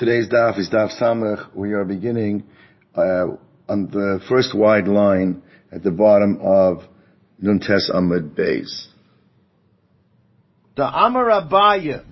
Today's daf is daf samach. We are beginning uh, on the first wide line at the bottom of Nuntes Amud Beis. The Amar Abaya,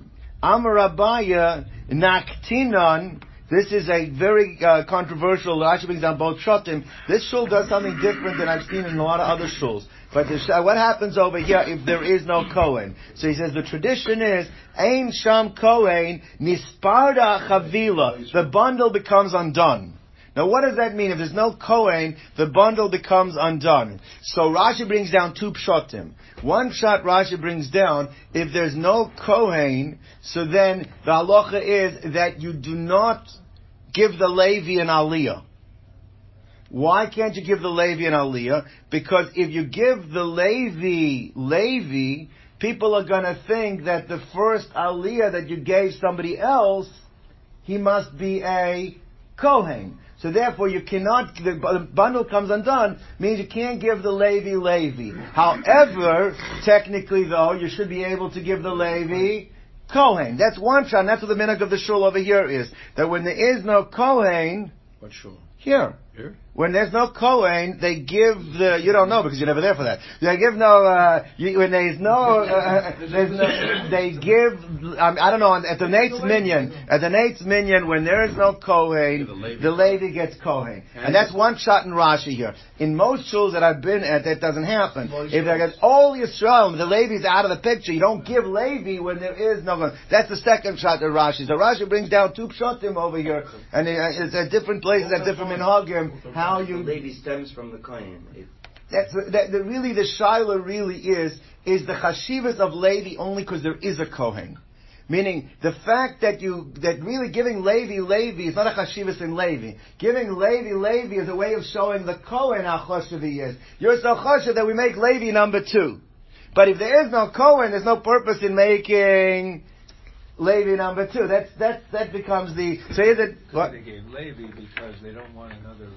Amar Abaya Naktinon. This is a very uh, controversial. Rashi brings down both shotim. This shul does something different than I've seen in a lot of other shuls. But the, what happens over here if there is no Kohen? So he says the tradition is Ein Sham Kohen Nisparda Chavila. The bundle becomes undone. Now what does that mean? If there's no Kohen, the bundle becomes undone. So Rashi brings down two pshatim. One shot Rashi brings down, if there's no Kohen, so then the halacha is that you do not give the Levi an aliyah. Why can't you give the Levi an aliyah? Because if you give the Levi Levi, people are going to think that the first aliyah that you gave somebody else, he must be a Kohen. So therefore, you cannot. The bundle comes undone means you can't give the Levi Levi. However, technically though, you should be able to give the Levi Kohen. That's one shot. That's what the minhag of the shul over here is. That when there is no Kohen, what shul? Here. Here? When there's no Kohen, they give the, you don't know because you're never there for that. They give no, uh, you, when there's no, uh, there's no, they give, um, I don't know, at the Nate's Minyan, at the Nate's Minyan, when there is no Kohen, the lady gets Kohen. And that's one shot in Rashi here. In most shuls that I've been at, that doesn't happen. If they get all Yisrael, the Levi's out of the picture, you don't give Levi when there is no Kohen. That's the second shot of Rashi. So Rashi brings down two pshatim over here, and it's at different places, at different minhagim, how how you. The lady stems from the Kohen. That's that, that really the shaila really is is the chashivas of Levi only because there is a Kohen. Meaning the fact that you that really giving Levi Levi is not a chashivas in Levi. Giving Levi Levi is a way of showing the Kohen how choshev he is. You're so choshev that we make Levi number two. But if there is no Kohen, there's no purpose in making Levi number two. That's that's that becomes the so is it what? They gave Levi because they don't want another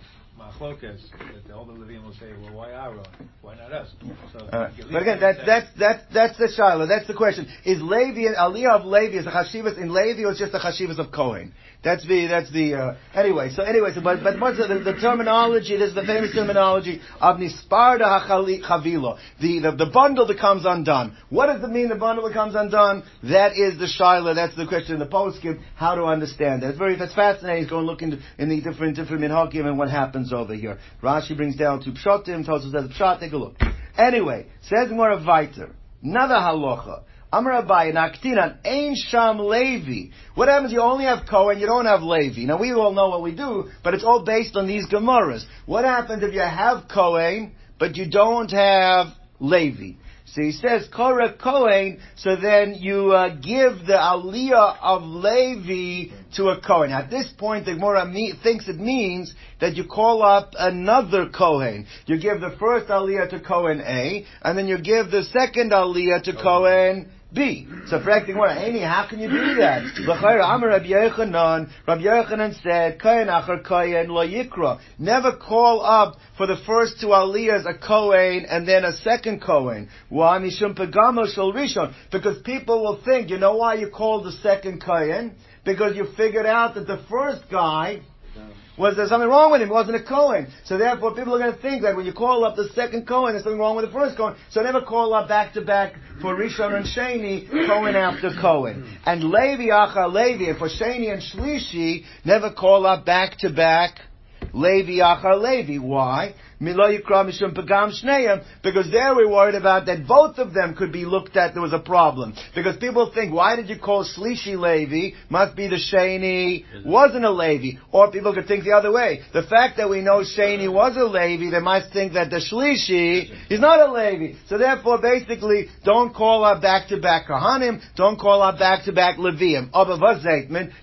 machlokas that all the will say, well, why Aaron? Why not us? So, uh, but again, that's that's that's that's the shiloh. That's the question. Is Levi Aliyah of Levi is a chashivas in Levi or is just the chashivas of Kohen? That's the that's the uh, anyway. So anyway, so but but what's the, the, terminology? This is the famous terminology of nisparda chavila. The, the the bundle becomes undone. What does it mean? The bundle becomes undone. That is the shiloh. That's the question in the postscript. How to understand that? It's very that's fascinating. He's going to look into in the different different minhagim and what happens over here. Rashi brings down two pshatim. Us that pshat. Take a look. Anyway, says more of Viter. Another halacha. Amar Abaye, Naktinan, Ein Sham Levi. What happens? You only have Kohen, you don't have Levi. Now we all know what we do, but it's all based on these Gemaras. What happens if you have Kohen, but you don't have Levi? So he says Korah Kohen, so then you uh, give the aliyah of Levi to a Kohen. At this point, the Gemara me- thinks it means that you call up another Kohen. You give the first aliyah to Kohen A, and then you give the second aliyah to Kohen B. So correcting what? Amy, how can you do that? Rabbi Yochanan, Rabbi Yochanan said, Kohen achar Kohen lo yikra. Never call up for the first two aliyahs a Kohen and then a second Kohen. Why? Mishum pegamo shel rishon. Because people will think, you know why you called the second Kohen? Because you figured out that the first guy was there something wrong with him? Wasn't a Cohen. So therefore, people are going to think that when you call up the second Cohen, there's something wrong with the first Cohen. So never call up back to back for Rishon and Sheni, Cohen after Cohen. And Levi Acha Levi, and for Sheni and Shlishi, never call up back to back Levi Achar Levi. Why? Because there we're worried about that both of them could be looked at, there was a problem. Because people think, why did you call Shlishi Levi? Must be the Shani wasn't a Levi. Or people could think the other way. The fact that we know Shani was a Levi, they might think that the Shlishi is not a Levi. So therefore, basically, don't call our back-to-back Kahanim, don't call our back-to-back Levium.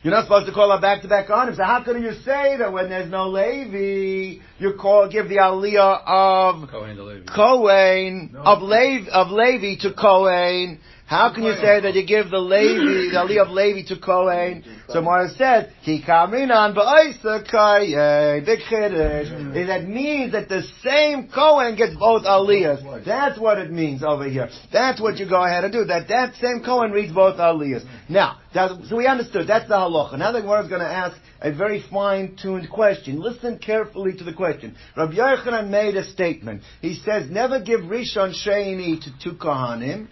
You're not supposed to call our back-to-back Kahanim. So how can you say that when there's no Levi, you call, give the aliyah of Kohen, Kohen no. of Levi of Levi to Kohen. How can you say that you give the Levi, the Ali of Levi to Kohen? So Mara said, Ki kaminan ba'isa kayen, big chiddush. That means that the same Kohen gets both Aliyahs. That's what it means over here. That's what you go ahead and do. That that same Kohen reads both Aliyahs. Now, so we understood. That's the halacha. Now the Gemara is going to ask a very fine-tuned question. Listen carefully to the question. Rabbi Yochanan made a statement. He says, never give Rishon Sheni to two Kohanim,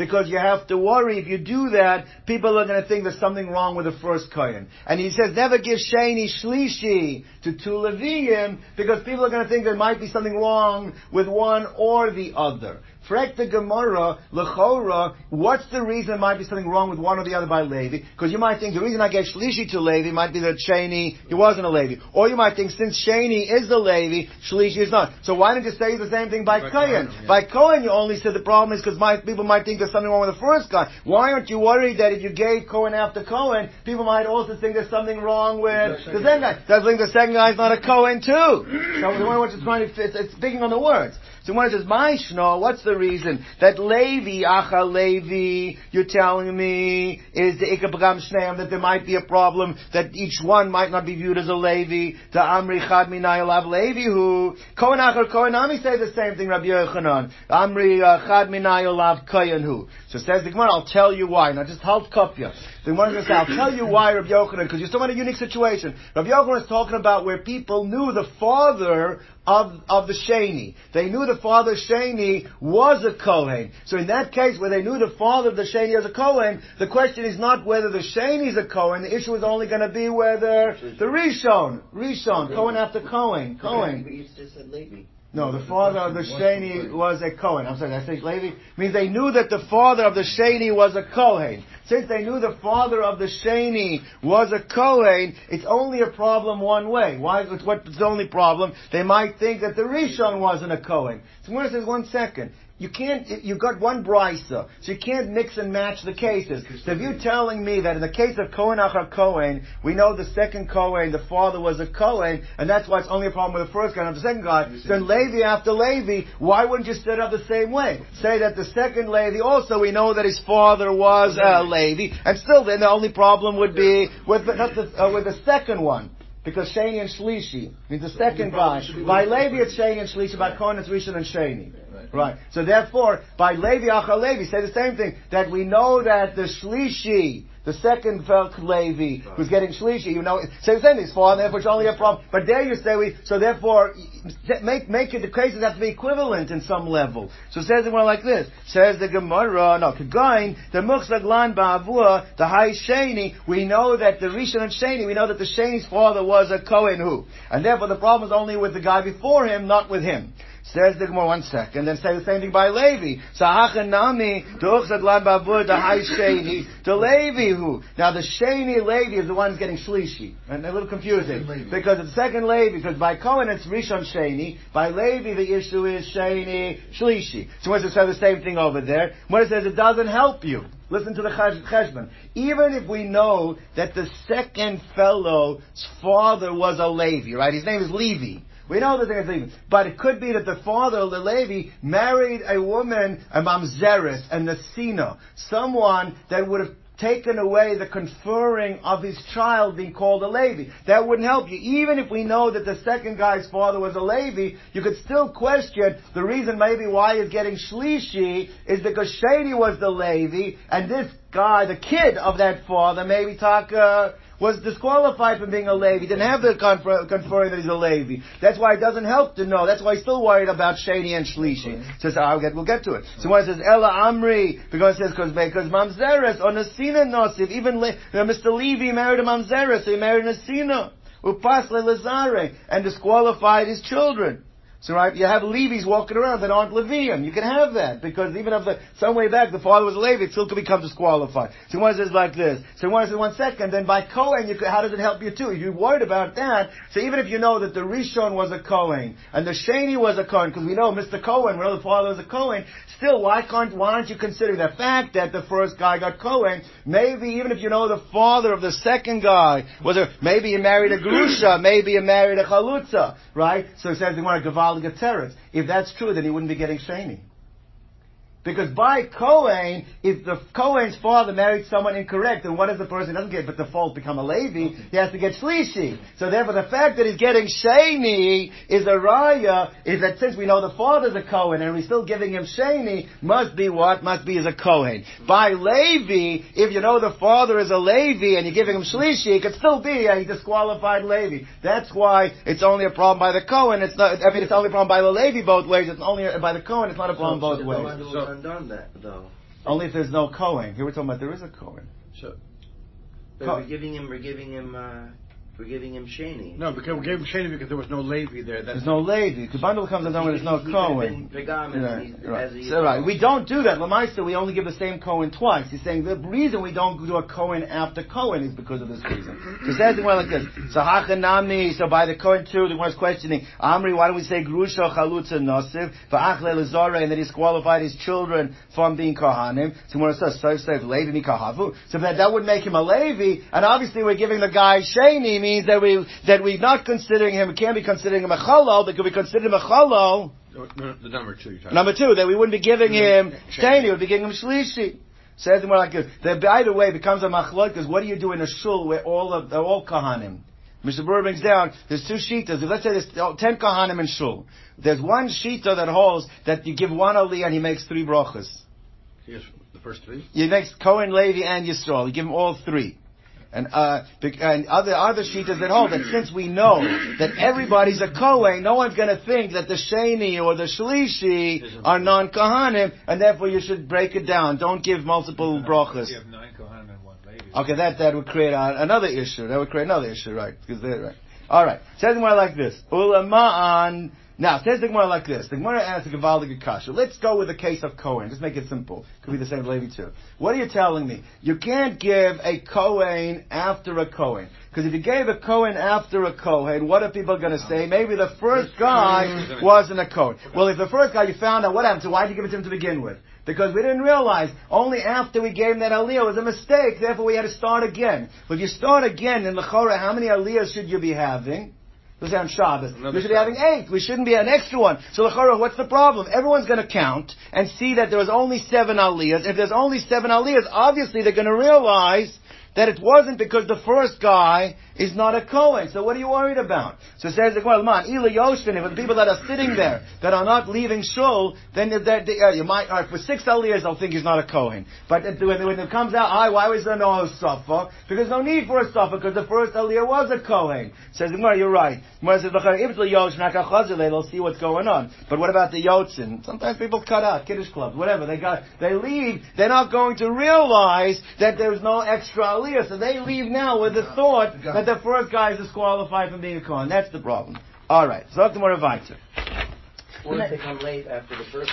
because you have to worry if you do that, people are going to think there's something wrong with the first Kohen. And he says, never give Sheni Shlishi to two Leviim, because people are going to think there might be something wrong with one or the other. Frek the Gemara, Lechora, what's the reason there might be something wrong with one or the other by Levi? Because you might think the reason I gave Shlishi to Levi might be that Shani, he wasn't a Levi. Or you might think since Shani is the Levi, Shlishi is not. So why don't you say the same thing by, by Kohen? Yeah. By Cohen you only said the problem is because people might think there's something wrong with the first guy. Why aren't you worried that if you gave Cohen after Cohen, people might also think there's something wrong with the second guy? Does think the second guy is not a Cohen too? So the one which is trying to, it's, it's picking on the words. So when it says, my shno, what's the reason? That Levi, Acha Levi, you're telling me, is the Ikabagam Shneim, that there might be a problem, that each one might not be viewed as a Levi, the Amri Chad Minayolav Levi, who, Kohen Achar Kohen Ami say the same thing, Rabbi Yochanan. Amri uh, Chad Minayolav Kohen who. So says the Gemara, I'll tell you why. Now just halt kopya. The Gemara is going to say, I'll tell you why, Rabbi Yochanan, because you're still in a unique situation. Rabbi Yochanan is talking about where people knew the father of, of the Shani. They knew the father Shani was a Kohen. So in that case, where they knew the father of the Shani as a Kohen, the question is not whether the Shani is a Kohen, the issue is only going to be whether the Rishon, Rishon, Kohen after Kohen, Kohen. But you just said Levi. No, the father of the Sheni was a Kohen. I'm sorry, I say Levi? Means they knew that the father of the Sheni was a Kohen. Since they knew the father of the Sheni was a Kohen, it's only a problem one way. Why? What's the only problem? They might think that the Rishon wasn't a Kohen. So it says one second, you can't, you've got one brisa, so you can't mix and match the cases. So if you're telling me that in the case of Kohen Achar Kohen, we know the second Kohen, the father was a Kohen, and that's why it's only a problem with the first guy, not the second guy, then Levi after Levi, why wouldn't you set up the same way? Say that the second Levi also, we know that his father was uh, Levi, and still then the only problem would be with the, not the, uh, with the second one. Because Shani and Shlishi means the second guy. By Levi it's Shani and Shlishi, by Kohen it's Rishon and Shani. Right. So therefore, by Levi Achal Levi, say the same thing, that we know that the Shlishi, the second Felk Levi, who's getting Shlishi, you know, say the same thing, it's fallen, therefore it's only a problem. But there you say we, so therefore, make, make it, the cases have to be equivalent in some level. So it says it more like this. Says the Gemara, no, Kagain, the Muxaglan Ba'avua, the High Shani, we know that the Rishon and Shani, we know that the Shani's father was a Kohen who. And therefore the problem is only with the guy before him, not with him. Says the Gemara one second, then say the same thing by Levi. Sahachanami, Duchzad Lan Bavur, the High Sheni, the Levi who. Now the Sheni Levi is the one who's getting Shlishi. And a little confusing. Because it's second Levi, because by Cohen it's Rishon Sheni, by Levi the issue is Sheni Shlishi. So when it says the same thing over there, when it says it doesn't help you. Listen to the cheshbon. Even if we know that the second fellow's father was a Levi, right? His name is Levi. We know that they're Levi. But it could be that the father, the Levi, married a woman, a mamzeris, a Nasina, someone that would have taken away the conferring of his child being called a Levi. That wouldn't help you. Even if we know that the second guy's father was a Levi, you could still question the reason maybe why he's getting Shlishi is because Shady was the Levi, and this guy, the kid of that father, maybe Taka was disqualified from being a Levi. He didn't have the confer- conferring that he's a Levi. That's why it doesn't help to know. That's why he's still worried about Shani and Shlishi. Says, I'll get, we'll get to it. So it says Ella Amri, because it says, because Mamzeres, or Nasina Nosif, even Le- uh, Mr. Levi married a Mamzeres, so he married Nasina. Upasle Lazare, and disqualified his children. So right, you have Levies walking around that aren't Levium. You can have that because even if the, some way back the father was a Levi, it still could become disqualified. So one says like this. So one says one second. Then by Cohen, you how does it help you too? You're worried about that. So even if you know that the Rishon was a Cohen and the Shani was a Cohen, because we know Mr. Cohen, we know the father was a Cohen. Still, why can't why aren't you considering the fact that the first guy got Cohen? Maybe even if you know the father of the second guy was a maybe he married a Grusha, maybe he married a Chalutza, right? So it says they want to if that's true, then he wouldn't be getting Shani. Because by Cohen, if the Cohen's father married someone incorrect, then what does the person doesn't get but default become a Levi? He has to get Shlishi. So therefore the fact that he's getting Sheni is a Raya, is that since we know the father's a Cohen and we're still giving him Sheni, must be what? Must be as a Cohen. By Levi, if you know the father is a Levi and you're giving him Shlishi, it could still be a disqualified Levi. That's why it's only a problem by the Cohen. It's not, I mean, it's only a problem by the Levi both ways. It's only by the Cohen. It's not a problem both ways. Undone that though. Only if there's no Cohen. Here we're talking about there is a Cohen. So, but we're giving him, we're giving him, uh, we're giving him Shani. No, because we gave him Shani because there was no Levi there. That's There's no Levi. The bundle comes undone when there's no He Cohen. could've been Pegam Right, right. So, right. We don't do that. Lamaisa, we only give the same Cohen twice. He's saying the reason we don't do a Cohen after Cohen is because of this reason. So it says the one like this. So Hachanami, so by the Cohen too, the one is questioning, Amri, why don't we say Grusha Chalutza Nosiv, Va'achle Lezore, and that he's qualified his children from being Kohanim. So when it says, so say, Levi Mikahavu. So that, that would make him a Levi, and obviously we're giving the guy Shani means that we, that we're not considering him, we can't be considering him a Chalal, because we consider him a no, the number two. You're Number two, that we wouldn't be giving mm-hmm. him Shani, we would be giving him Shlishi. Says more like. That by the way becomes a machlok because what do you do in a shul where all of they're all kahanim? Mishnah Berurah brings down there's two shitas. Let's say there's ten kahanim in shul. There's one shita that holds that you give one ali and he makes three brachas. Yes, the first three. He makes Cohen, Levi, and Yisrael. You give him all three. And, uh, and other, other shitas that hold that since we know that everybody's a Kohen, no one's gonna think that the Sheni or the Shlishi are non-Kohanim, and therefore you should break it down. Don't give multiple brachas. You have nine Kohanim and one Levi. Okay, that, that would create another issue. That would create another issue, right? Because they're, right. Alright. Says the Gemara like this. Ulama'an. Now, says the Gemara like this. The Gemara asks a Gavaldig Kasha. Let's go with the case of Cohen. Just make it simple. Could be the same Levi too. What are you telling me? You can't give a Cohen after a Cohen. Because if you gave a Cohen after a Cohen, what are people going to say? Maybe the first guy wasn't a Cohen. Well, if the first guy you found out, what happened? So why did you give it to him to begin with? Because we didn't realize only after we gave him that aliyah was a mistake. Therefore, we had to start again. But if you start again in the Chorah, how many aliyahs should you be having? Let's say on Shabbos. We should be having eight. We shouldn't be an extra one. So Lechora, what's the problem? Everyone's going to count and see that there was only seven aliyahs. If there's only seven aliyahs, obviously they're going to realize that it wasn't because the first guy is not a Kohen. So what are you worried about? So says the Gemara, man, Ila Yoshvin, if the people that are sitting there, that are not leaving Shul, then if that, uh, you might, uh, for six aliyahs, they'll think he's not a Kohen. But when, when it comes out, I, why was there no Safa? Because no need for a Safa, because the first aliyah was a Kohen. Says the Gemara, you're right. Gemara says, "L'chara, if it's Yosh, Nakachazile, they'll see what's going on. But what about the Yotzin? Sometimes people cut out, Kiddush clubs, whatever, they got, they leave, they're not going to realize that there's no extra aliyah, so they leave now with the thought that the first guy is disqualified from being a Kohen. That's the problem. Alright, so that's more weiter. Or if they come late after the first.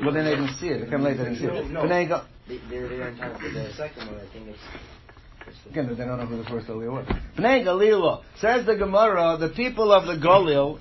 Well, then they didn't see it. They come late, they didn't see it. no. But then you go, They, they're there in time for the second one. I think it's. Again, they don't know who the first Aliyah was. Bnei Galila. Says the Gemara, the people of the Galil,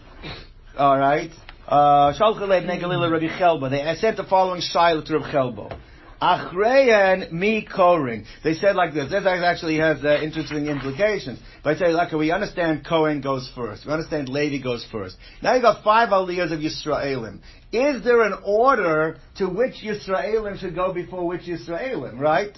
alright, uh, Shalcha le Bnei Galila Rabbi Chelbo. They sent the following shiloh to Rabbi Chelbo. Achreyan mi koring. They said like this. This actually has uh, interesting implications. But I say, like, we understand Kohen goes first. We understand Levi goes first. Now you got five aliyahs of Yisraelim. Is there an order to which Yisraelim should go before which Yisraelim, right?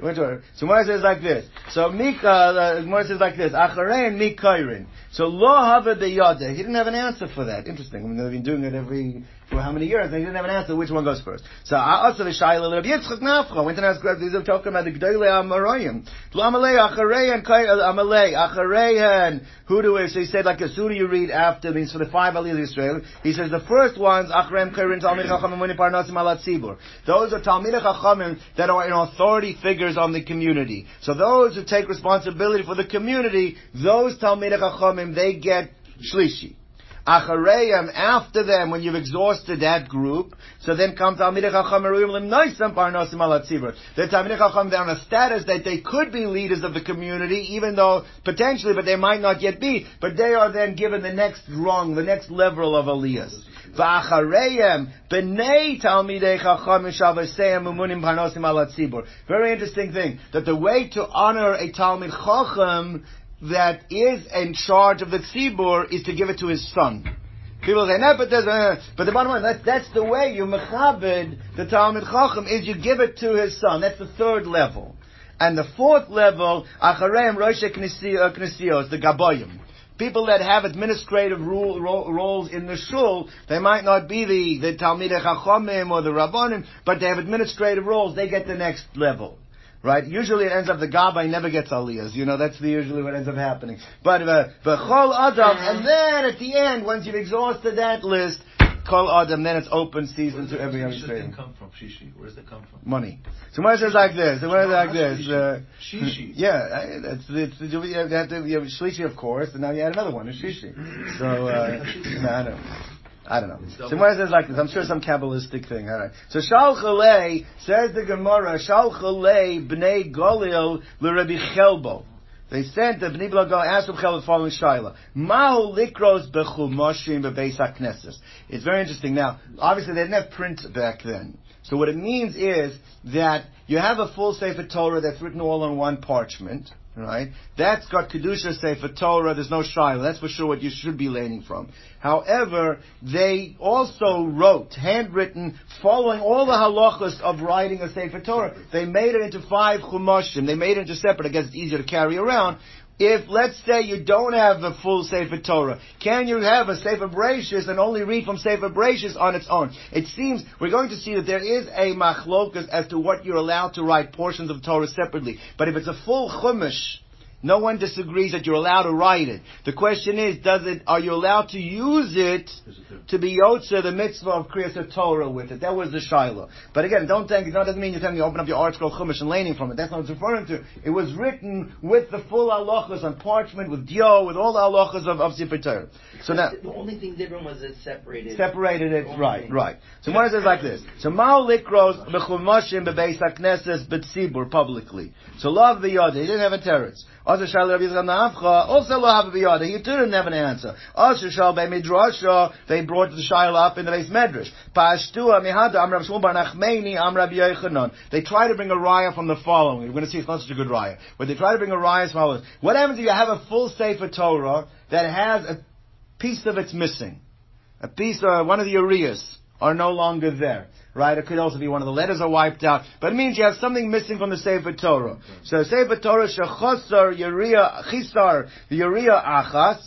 Which order? So Gemara says like this. So Mika, uh, Gemara says like this. Acharein mi koring. So lo hava de yada. He didn't have an answer for that. Interesting. I mean, they've been doing it every for how many years? And he didn't have an answer. Which one goes first? So I also the shaila Rabbi Yitzchak Nafcha went and asked Rabbi Yitzchak talking about the Gdolei Amarayim. Amalei Acharein Amalei Acharein. Who do we? So he said like. Who do you read after? Means for the five of Israel. He says the first ones Those are Talmid Chachamim that are in authority figures on the community. So those who take responsibility for the community, those Talmid Chachamim they get shlishi. Achareim, after them, when you've exhausted that group, so then comes Talmidei Chacham Eruim Limnoisam Parnosim Alatzibur. The Talmidei Chacham, they're on a status that they could be leaders of the community, even though, potentially, but they might not yet be, but they are then given the next rung, the next level of Aliyahs. V'achareim, b'nei Talmidei Chacham Shavaseyim Mumunim Parnosim Alatzibur. Very interesting thing, that the way to honor a Talmid Chacham that is in charge of the tzibur is to give it to his son. People say nepotism, uh, but the bottom line, that, that's the way you mechabed the Talmud Chacham, is you give it to his son. That's the third level. And the fourth level, Achareim Rosh Knesios, the Gaboyim. People that have administrative rule, ro- roles in the shul, they might not be the, the Talmidei Chachomim or the Rabbanim, but they have administrative roles, they get the next level. Right? Usually it ends up the Gabbai never gets aliyahs. You know, that's the, usually what ends up happening. But, uh, Chol Adam, and then at the end, once you've exhausted that list, Kol Adam, then it's open season to every Where's the administrator. thing come from? Shishi. Where's that come from? Money. So when it says like this, so when it's like this, not uh, Shishi. yeah, I- that's it's, you have to you have shlishi of course, and now you add another one, a shishi. So uh, no, I don't. I don't know. So when it says like this, I'm sure some kabbalistic thing. All right. So Shal Chalei says the Gemara, Shal Chalei bnei Golil l'Rebbi Chelbo. They sent the Bnei Bla Golil asked Rabbi Chelbo the following shaila: Ma'u likros bechumashim bebeis haknesses. It's very interesting. Now, obviously they didn't have print back then. So what it means is that you have a full Sefer Torah that's written all on one parchment, right? That's got Kedusha Sefer Torah, there's no Shiloh. That's for sure what you should be learning from. However, they also wrote, handwritten, following all the halachas of writing a Sefer Torah. They made it into five chumashim. They made it into separate. I guess it's easier to carry around. If, let's say, you don't have a full Sefer Torah, can you have a Sefer Bereshis and only read from Sefer Bereshis on its own? It seems, we're going to see that there is a machlokas as to what you're allowed to write portions of Torah separately. But if it's a full Chumash, no one disagrees that you're allowed to write it. The question is, does it, are you allowed to use it to be Yotze, the mitzvah of Kriyas Torah with it? That was the Shiloh. But again, don't think, that doesn't mean you're telling me to open up your ArtScroll Chumash and learning from it. That's not what it's referring to. It was written with the full halachas on parchment, with dio, with all the halachas of, of Sefer Torah. So now, the only thing different was it separated. separated it, Only right, thing. right. So one says like this. So Mao likros bechumashim bebeis hakneses betzibur publicly. So love the yada. He didn't have a teretz. Also shal Rabbi Yisrael Nafcha also lo have a yada. He too didn't have an answer. Also shal bei midrasha they brought the shail up in the base medrash. Pashtua mihada am Rav Shmuel bar am Rabbi Yochanan. They try to bring a raya from the following. We're going to see it's not such a good raya, but they try to bring a raya as follows. What happens if you have a full sefer Torah that has a piece of it's missing? a piece or one of the ureas are no longer there. Right? It could also be one of the letters are wiped out. But it means you have something missing from the Sefer Torah. So Sefer Torah shechosar urea chisar urea achas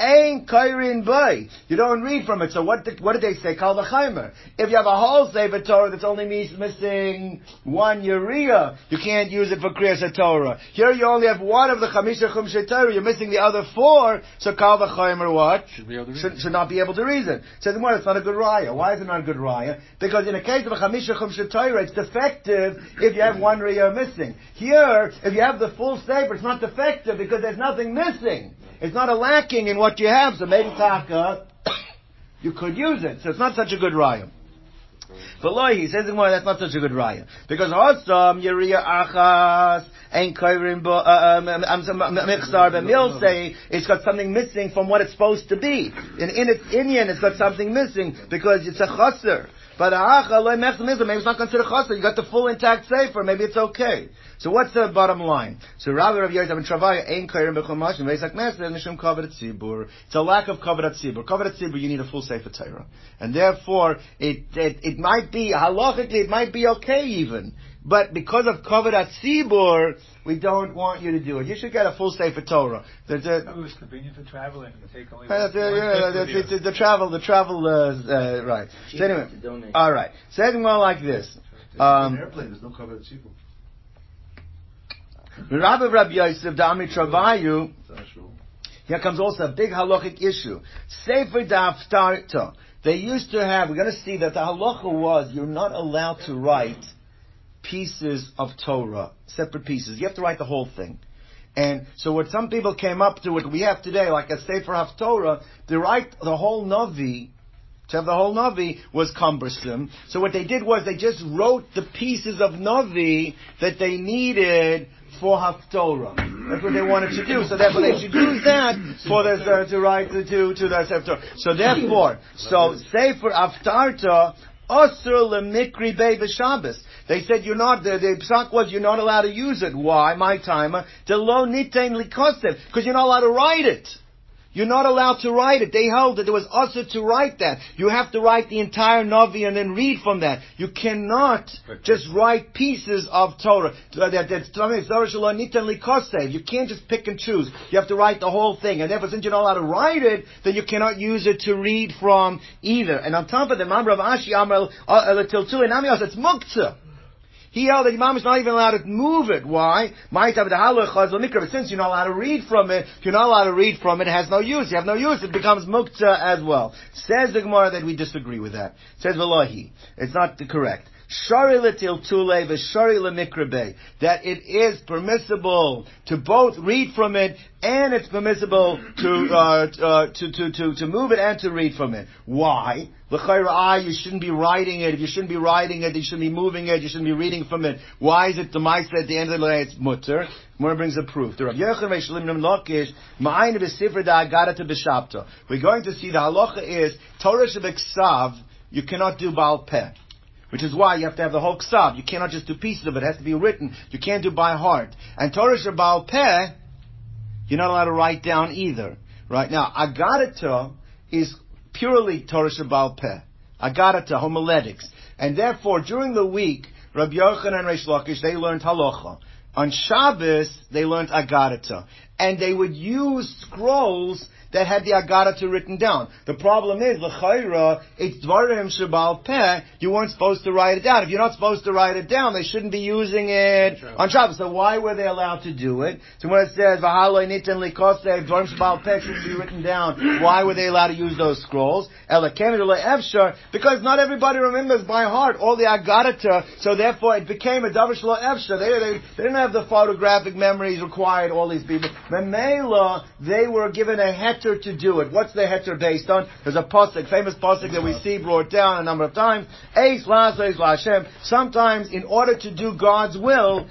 Ain kairin bay. You don't read from it. So what did, what did they say? Kal v'chaimer. If you have a whole Sefer Torah that's only mis- missing one urea, you can't use it for Kriyas Torah. Here you only have one of the Chamisha Chumshe Torah. You're missing the other four. So Kal v'chaimer what? Should be able to should, should not be able to reason. Says well, it's not a good raya. Why is it not a good raya? Because in a case of a chamisha chumsha Torah, it's defective if you have one raya missing. Here, if you have the full saber, it's not defective because there's nothing missing. It's not a lacking in what you have. So maybe taka, you could use it. So it's not such a good raya. But loy, he says more that's not such a good raya because hosam yeriya achas ain't kairin bo uh, um michsar b'mil say it's got something missing from what it's supposed to be. And in its Indian, it's got something missing because it's a chaser. But ah, a acha loy mechsar maybe it's not considered chaser. You got the full intact sefer. Maybe it's okay. So what's the bottom line? So Rabbi Rav Yosef and Travaya ain't kairin b'chumash and veisak messer and mishum kavod tzibur. It's a lack of kavod tzibur. Kavod tzibur, you need a full sefer Torah, and therefore it it, it might be halachically it might be okay even. But because of kavod tzibur, we don't want you to do it. You should get a full sefer Torah. The, the, It was convenient for traveling. You take only uh, one the, yeah, trip the, with you. the, the travel, the travel, uh, uh, right. So Cheaper anyway, to donate. all right. Second one like this. an Um, airplane, there's no cover at Tzibur. Rabbi Rabbi Yosef, Dami Travayu, It's actual. Here comes also a big halachic issue. Sefer Haftarta. They used to have, we're going to see that the halacha was you're not allowed to write pieces of Torah, separate pieces. You have to write the whole thing. And so what some people came up to, what we have today, like a Sefer Haftorah, to write the whole Navi, to have the whole Navi was cumbersome. So what they did was they just wrote the pieces of Navi that they needed for Haftorah. That's what they wanted to do. So therefore they should use that for the, uh, to write to, to, to the Sefer. So therefore, so Sefer Haftarta, Asur lemikri bei b'Shabbos. They said you're not, the, the psak was you're not allowed to use it. Why? My timer. The lo nitain likosev. Because you're not allowed to write it. You're not allowed to write it. They held that it was also to write that. You have to write the entire Navi and then read from that. You cannot just write pieces of Torah. You can't just pick and choose. You have to write the whole thing. And therefore, since you're not allowed to write it, then you cannot use it to read from either. And on top of that, Mamra of Ashi Amr Tiltu and Amios, it's Muktzah. He held that Imam is not even allowed to move it. Why? Since you're not allowed to read from it, you're not allowed to read from it, it has no use. You have no use. It becomes mukta as well. Says the Gemara that we disagree with that. Says Velohi. It's not correct. Shari letiltule v'shari. That it is permissible to both read from it and it's permissible to, uh, uh, to, to, to, to move it and to read from it. Why? L'chayra, you shouldn't be writing it. If you shouldn't be writing it, you shouldn't be moving it. You shouldn't be reading from it. Why is it the Maisa at the end of the day it's mutter? More brings a proof. We're going to see the halacha is Torah Shebeksav. You cannot do Baal Peh. Which is why you have to have the whole ksav. You cannot just do pieces of it. It has to be written. You can't do by heart. And Torah Shabbal Peh, you're not allowed to write down either. Right now, Agadata is purely Torah Shabbal Peh. Agadata, homiletics. And therefore, during the week, Rabbi Yochanan and Reish Lakish, they learned halacha. On Shabbos, they learned Agadata. And they would use scrolls that had the Agadata written down. The problem is, l'chayra, it's dvarim shabal peh, you weren't supposed to write it down. If you're not supposed to write it down, they shouldn't be using it on Shabbos. So why were they allowed to do it? So when it says, v'haloi nitin likosev, dvarim shabal peh shouldn't be written down, why were they allowed to use those scrolls? Because not everybody remembers by heart all the Agadata, so therefore it became a shlo efshar. They, they, they didn't have the photographic memories required, all these people. Memela, they were given a het heter to do it. What's the heter based on? There's a pasuk, famous pasuk that we see brought down a number of times. Eis la'aseis la'ashem. Sometimes, in order to do God's will,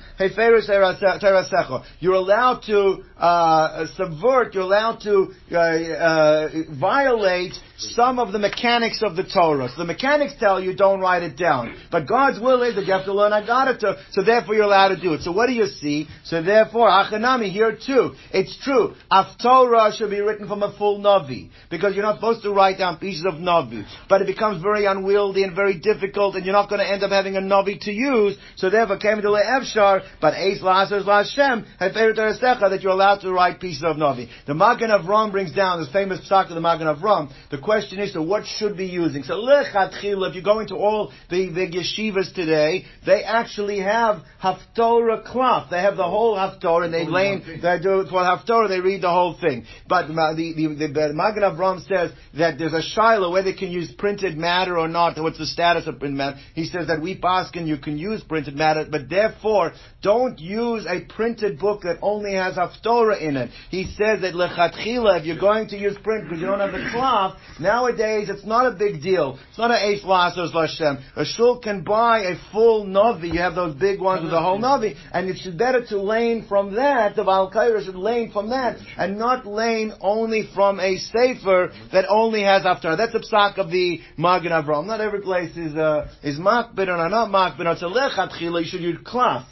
you're allowed to uh, subvert, you're allowed to uh, uh, violate some of the mechanics of the Torah. So the mechanics tell you don't write it down. But God's will is that you have to learn Agadata, so therefore you're allowed to do it. So what do you see? So therefore, Achanami here too. It's true. Torah should be written from a full Navi. Because you're not supposed to write down pieces of Navi. But it becomes very unwieldy and very difficult and you're not going to end up having a Navi to use. So therefore, came to Efshar, but Eis Lasos Lashem, that you're allowed to write pieces of Navi. The Magen Avram brings down this famous psak of the Magen Avram. The question is, so what should be using? So lechatchila, if you go into all the, the yeshivas today, they actually have haftorah cloth. They have the whole haftorah, and they lay, they do for haftorah, they read the whole thing. But the the, the, the Magen Avram says that there's a shiloh whether they can use printed matter or not. What's the status of printed matter? He says that we paskin you can use printed matter, but therefore don't use a printed book that only has haftorah in it. He says that lechatchila, if you're going to use print because you don't have the cloth, Nowadays, it's not a big deal. It's not an Eis Lasos Lashem. A shul can buy a full Navi. You have those big ones with a whole Navi. And it's better to lane from that, the Valkyra should lane from that, and not lane only from a Sefer that only has Haftarah. That's the psak of the Magen Avram. Not every place is, uh, is makbid or not makbid. It's a lechatchila, you should use cloth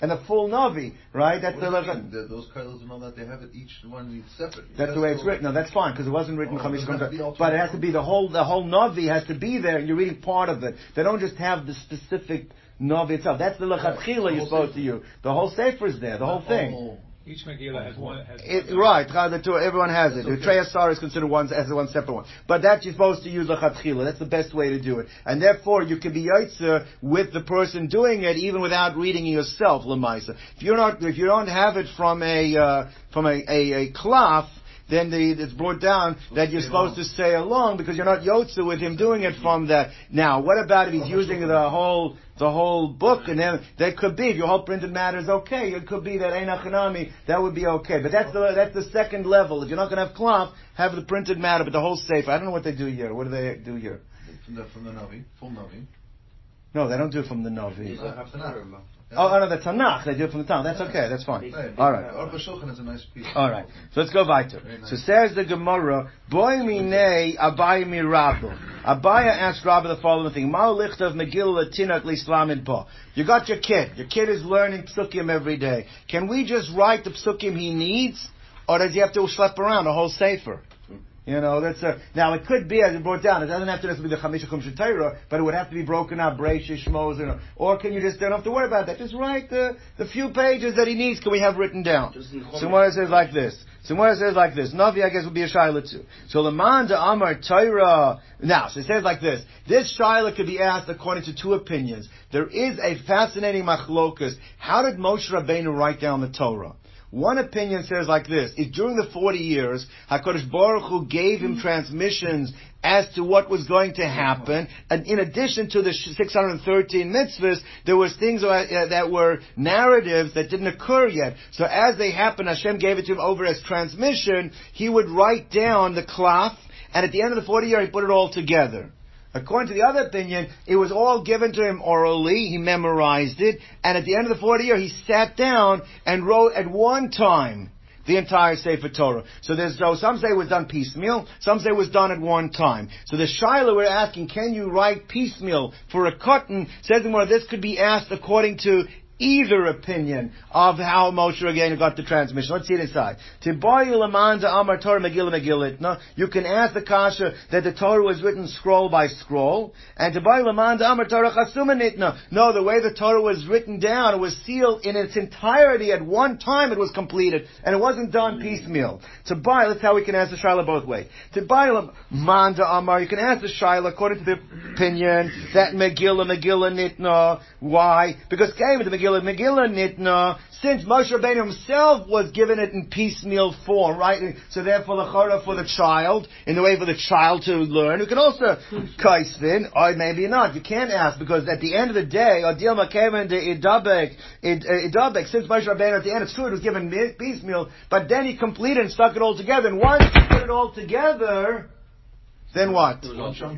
and a full Navi, right? That's what the, the those kailos and all that they have it each one separate. That's the way it's written. No, that's fine because it wasn't written oh, but it has to be the whole the whole Navi has to be there. and You're reading part of it. They don't just have the specific Navi itself. That's the lechatchila you're supposed to use. The whole sefer is there. The whole oh. thing. Each Megillah has one. Has it, right, the two, everyone has it. Okay. The Treyasar is considered one as one separate one. But that you're supposed to use a chatchila. That's the best way to do it. And therefore, you can be yaitzer with the person doing it, even without reading it yourself, lemaisa. If you're not, if you don't have it from a uh, from a, a, a cloth, then the, it's brought down that you're supposed to stay along because you're not yotze with him doing it from that. Now, what about if he's using the whole the whole book and then that could be if your whole printed matter is okay, it could be that Einachanami, that would be okay. But that's the that's the second level. If you're not going to have cloth, have the printed matter, but the whole safe. I don't know what they do here. What do they do here? From the from the Navi, full Navi. No, they don't do it from the Navi. Oh, oh, no, the Tanakh. They do it from the Tanakh. That's okay. That's fine. All right. is a nice piece. All right. So let's go weiter. So says the Gemara, Boy minei Abai mi Rabbu. Abaya asked Rabbi the following thing: Ma lichtav Megillah Tinak Lislamin Pa. You got your kid. Your kid is learning psukim every day. Can we just write the psukim he needs, or does he have to schlep around a whole sefer? You know, that's a, now it could be as it brought down. It doesn't have to necessarily be the Chamisha Torah, but it would have to be broken up, Breishish, Shmos, you know. Or can you just don't have to worry about that? Just write the, the few pages that he needs. Can we have written down? Just in So what it says like this. So says like this. Navi, I guess, would be a Shaila too. So Laman de Amar Torah. Now, so it says like this. This Shaila could be asked according to two opinions. There is a fascinating machlokas. How did Moshe Rabbeinu write down the Torah? One opinion says like this: is during the forty years, Hakadosh Baruch Hu gave him transmissions as to what was going to happen, and in addition to the 613 mitzvahs, there was things uh, that were narratives that didn't occur yet. So as they happened, Hashem gave it to him over as transmission. He would write down the cloth, and at the end of the 40 year, he put it all together. According to the other opinion, it was all given to him orally, he memorized it, and at the end of the 40 year, he sat down and wrote at one time the entire Sefer Torah. So there's so some say it was done piecemeal, some say it was done at one time. So the Shiloh we're asking, can you write piecemeal for a cotton? Says more this could be asked according to either opinion of how Moshe again got the transmission. Let's see it inside. Amar Torah Megillah No, you can ask the kasha that the Torah was written scroll by scroll, and to Amar Torah Chasumanitna. No, the way the Torah was written down, it was sealed in its entirety at one time. It was completed, and it wasn't done piecemeal. To that's how we can ask the shaila both ways. To buy Amar, you can ask the shaila according to the opinion that Megillah Megillah Nitna. Why? Because came the Megillah Megillah, Megillah Nitna, since Moshe Rabbeinu himself was given it in piecemeal form, right? So therefore the Chorah for the child, in the way for the child to learn, you can also kaisvin, or maybe not. You can't ask, because at the end of the day, Adil Makeven de Idabek, uh, Idabek, since Moshe Rabbeinu at the end, it's true, it was given piecemeal, but then he completed and stuck it all together, and once he put it all together, then what?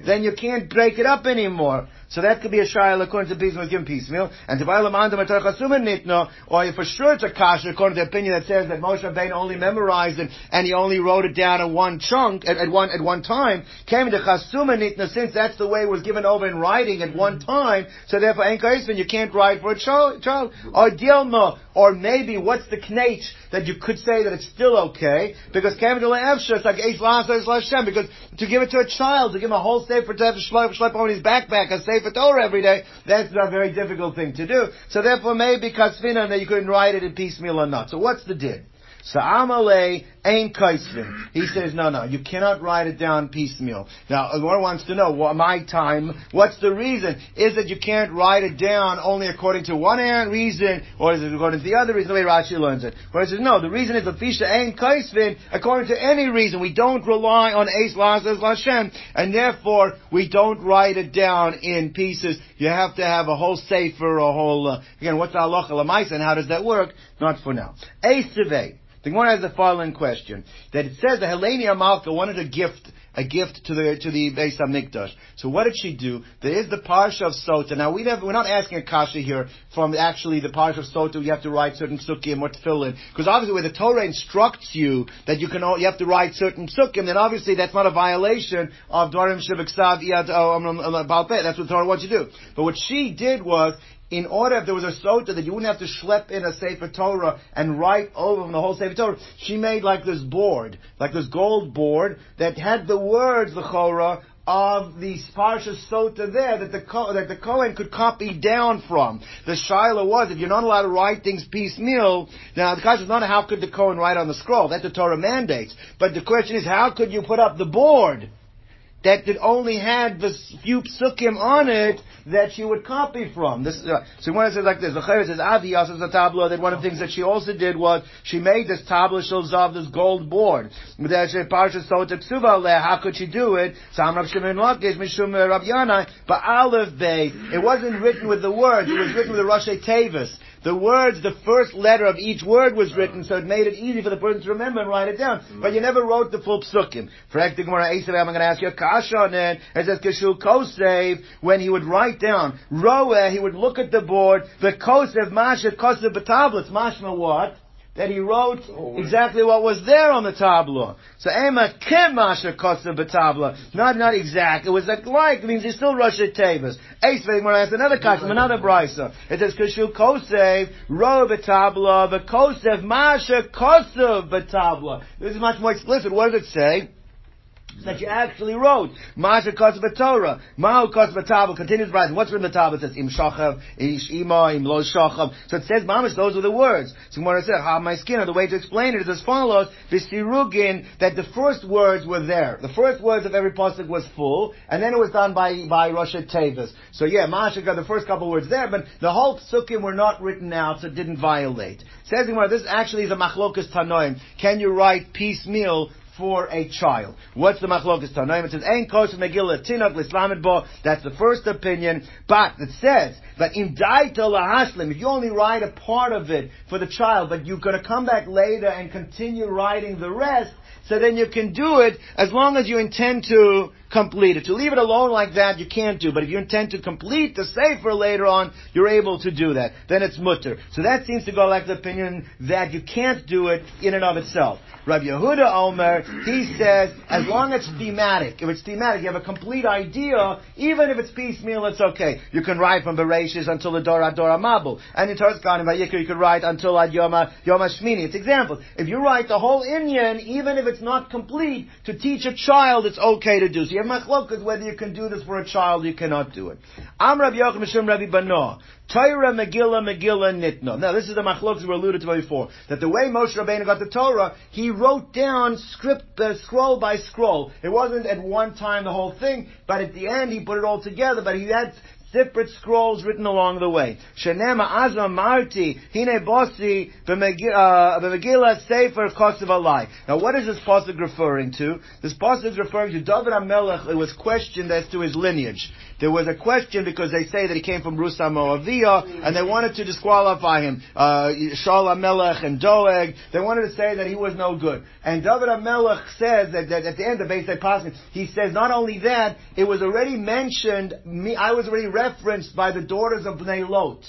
Then you can't break it up anymore. So that could be a shayla according to piecemeal, given piecemeal. And to buy lamanda nitno, or for sure it's a kasha according to the opinion that says that Moshe Rabbeinu only memorized it and he only wrote it down in one chunk at, at one at one time. Came to chasuma nitno since that's the way it was given over in writing at one time. So therefore, enkaisman you can't write for a child. Or dilma, or maybe what's the knate that you could say that it's still okay because came to it's like Eish Lashem because to give it to a child to give him a whole sefer to have to schlep, schlep on his backpack a Sefer Torah every day, that's a very difficult thing to do. So therefore maybe Kasvina that you couldn't write it in piecemeal or not. So what's the din? So Amalei ain't kaisvin. He says, no, no, you cannot write it down piecemeal. Now, one wants to know, what, my time, what's the reason? Is that you can't write it down only according to one reason, or is it according to the other reason, the way Rashi learns it? Where he says, no, the reason is the fisha ain't kaisvin, according to any reason. We don't rely on Eis Lasos Lashem, and therefore, we don't write it down in pieces. You have to have a whole sefer, a whole, uh, again, what's halacha lamaisa, and how does that work? Not for now. Eis the Gemara has the following question: that it says that Heleni HaMalka wanted a gift, a gift to the to the Beis Hamikdash. So what did she do? There is the parsha of Sota. Now we have, we're not asking a kasha here from actually the parsha of Sota. You have to write certain psukim or tefillin because obviously where the Torah instructs you that you can you have to write certain psukim, then obviously that's not a violation of Dvarim Shebeksav Iyad um, um, um, That's what the Torah wants you to do. But what she did was in order if there was a sota that you wouldn't have to schlep in a Sefer Torah and write over from the whole Sefer Torah, she made like this board, like this gold board that had the words, the Chorah, of the Parsha Sota there that the that the Kohen could copy down from. The Shiloh was if you're not allowed to write things piecemeal. Now the question is not how could the Kohen write on the scroll. That the Torah mandates. But the question is how could you put up the board that it only had the few psukim on it that she would copy from. This, uh, so when it says like this, the Chayyim says, Avi also the tableau, that one of the things that she also did was, she made this tableau of this gold board. How could she do it? But Aleph Bay, it wasn't written with the words, it was written with the Rashi Tavis. The words, the first letter of each word was ah. written, so it made it easy for the person to remember and write it down. Mm. But you never wrote the full psukim. For I'm going to ask you a kasha on it. It says, Kishul Kosev, when he would write down, Roeh, he would look at the board, the Kosev, Masha, Kosev, tablets, Mashma what? That he wrote oh, exactly what was there on the tableau. So Ema Kemasha Kosa Batabla. Not not exact. It was like like it means he's still Rosh Tavis. Ace asked another custom, another brisa. It says Kashu Kosev Ro Batabla, the Kosev Masha Kosa Batabla. This is much more explicit. What does it say? That you actually wrote. Masha Kosva Torah. Ma'u Kosva Tava continues writing. What's written in the Tava? It says Im Shachav, Ish Ima, Im Lo Shachav. So it says Mamish, those are the words. So Gemara said, How my skin? The way to explain it is as follows: Visirugin, that the first words were there. The first words of every pasuk was full, and then it was done by by Rosh Tevis. So yeah, Masha got the first couple words there, but the whole psukim were not written out, so it didn't violate. Says Gemara, this actually is a machlokas tanoim. Can you write piecemeal for a child. What's the machlokas tanoim? It says ein kos megillah tinok lislamed bo. That's the first opinion, but it says that in daita lahaslim, if you only write a part of it for the child, but you're going to come back later and continue writing the rest, so then you can do it as long as you intend to complete it. To leave it alone like that, you can't do. But if you intend to complete the sefer later on, you're able to do that. Then it's mutter. So that seems to go like the opinion that you can't do it in and of itself. Rabbi Yehuda Omer, he says, as long as it's thematic, if it's thematic, you have a complete idea, even if it's piecemeal, it's okay. You can write from Bereshis until the Dora Dora Mabul. And in Torah Ganim Vayikra, you can write until Ad Yoma, Yoma Shmini. It's examples. If you write the whole Inyan, even if it's not complete, to teach a child, it's okay to do. So you have machlokas whether you can do this for a child, you cannot do it. I'm Rabbi Yochanan Mishum Rabbi Bana'ah. Torah Megillah Megillah Nitno. Now this is the machlokas we alluded to before. That the way Moshe Rabbeinu got the Torah, he wrote down script, uh, scroll by scroll. It wasn't at one time the whole thing, but at the end he put it all together, but he had separate scrolls written along the way. Shenema Azma Marti Hine Bossi B'Megillah uh, Sefer Kosev. Now, what is this pasuk referring to? This pasuk is referring to David HaMelech. It was questioned as to his lineage. There was a question because they say that he came from Rusa Moavia, and they wanted to disqualify him. Uh, Shaul HaMelech and Doeg. They wanted to say that he was no good. And David HaMelech says that, that at the end of Beis Pasuk, he says not only that, it was already mentioned. Me, I was already referenced by the daughters of Bnei Lot.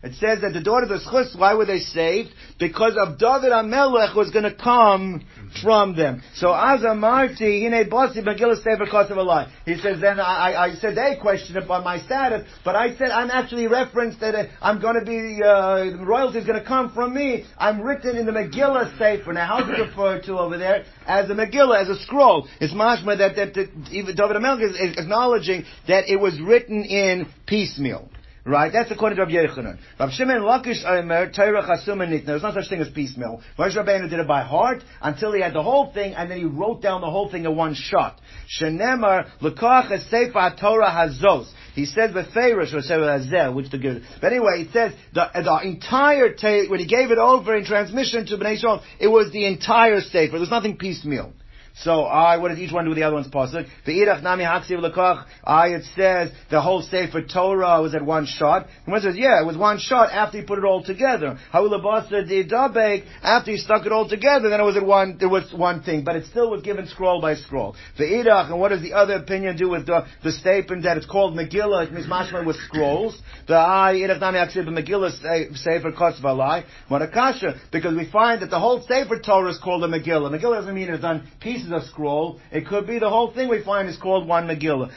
It says that the daughters of Chus, why were they saved? Because of David HaMelech was going to come from them. So as Amarti, Hine Bosi Megillah Sefer Kosev Alai. He says, then I, I said they questioned about my status, but I said I'm actually referenced that uh, I'm going to be, uh, royalty is going to come from me. I'm written in the Megillah Sefer. Now how's it referred to over there? As a Megillah, as a scroll. It's mashma that, that, that even David HaMelech is, is acknowledging that it was written in piecemeal. Right? That's according to Rabbi Yochanan. Rabbi Shimon Lakish Omer, Torah Chasum and Nitna. There's no such thing as piecemeal. Moshe Rabbeinu did it by heart until he had the whole thing, and then he wrote down the whole thing in one shot. Shenemar Lekach Sefer Torah Hazos. He said Beferish or Sefer Hazel, which the good. But anyway, it says the, the entire tape, when he gave it over in transmission to Bnei Yisrael, it was the entire Sefer. There's nothing piecemeal. So I, what does each one do with the other one's pasuk? Ve'irach nami haksiv lekach. I, it says the whole sefer Torah was at one shot. And one says, yeah, it was one shot after he put it all together. Ha'ulabasa di After he stuck it all together, then it was at one. There was one thing, but it still was given scroll by scroll. The Ve'irach, and what does the other opinion do with the the statement that it's called Megillah? It means mashma with scrolls. The I irach nami haksiv Megillah sefer kosvalai. Marakasha, because we find that the whole sefer Torah is called a Megillah. Megillah doesn't mean it's done pieces of scroll. It could be the whole thing we find is called one Megillah.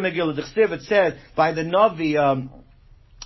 Megillah. The It says by the Navi. Um,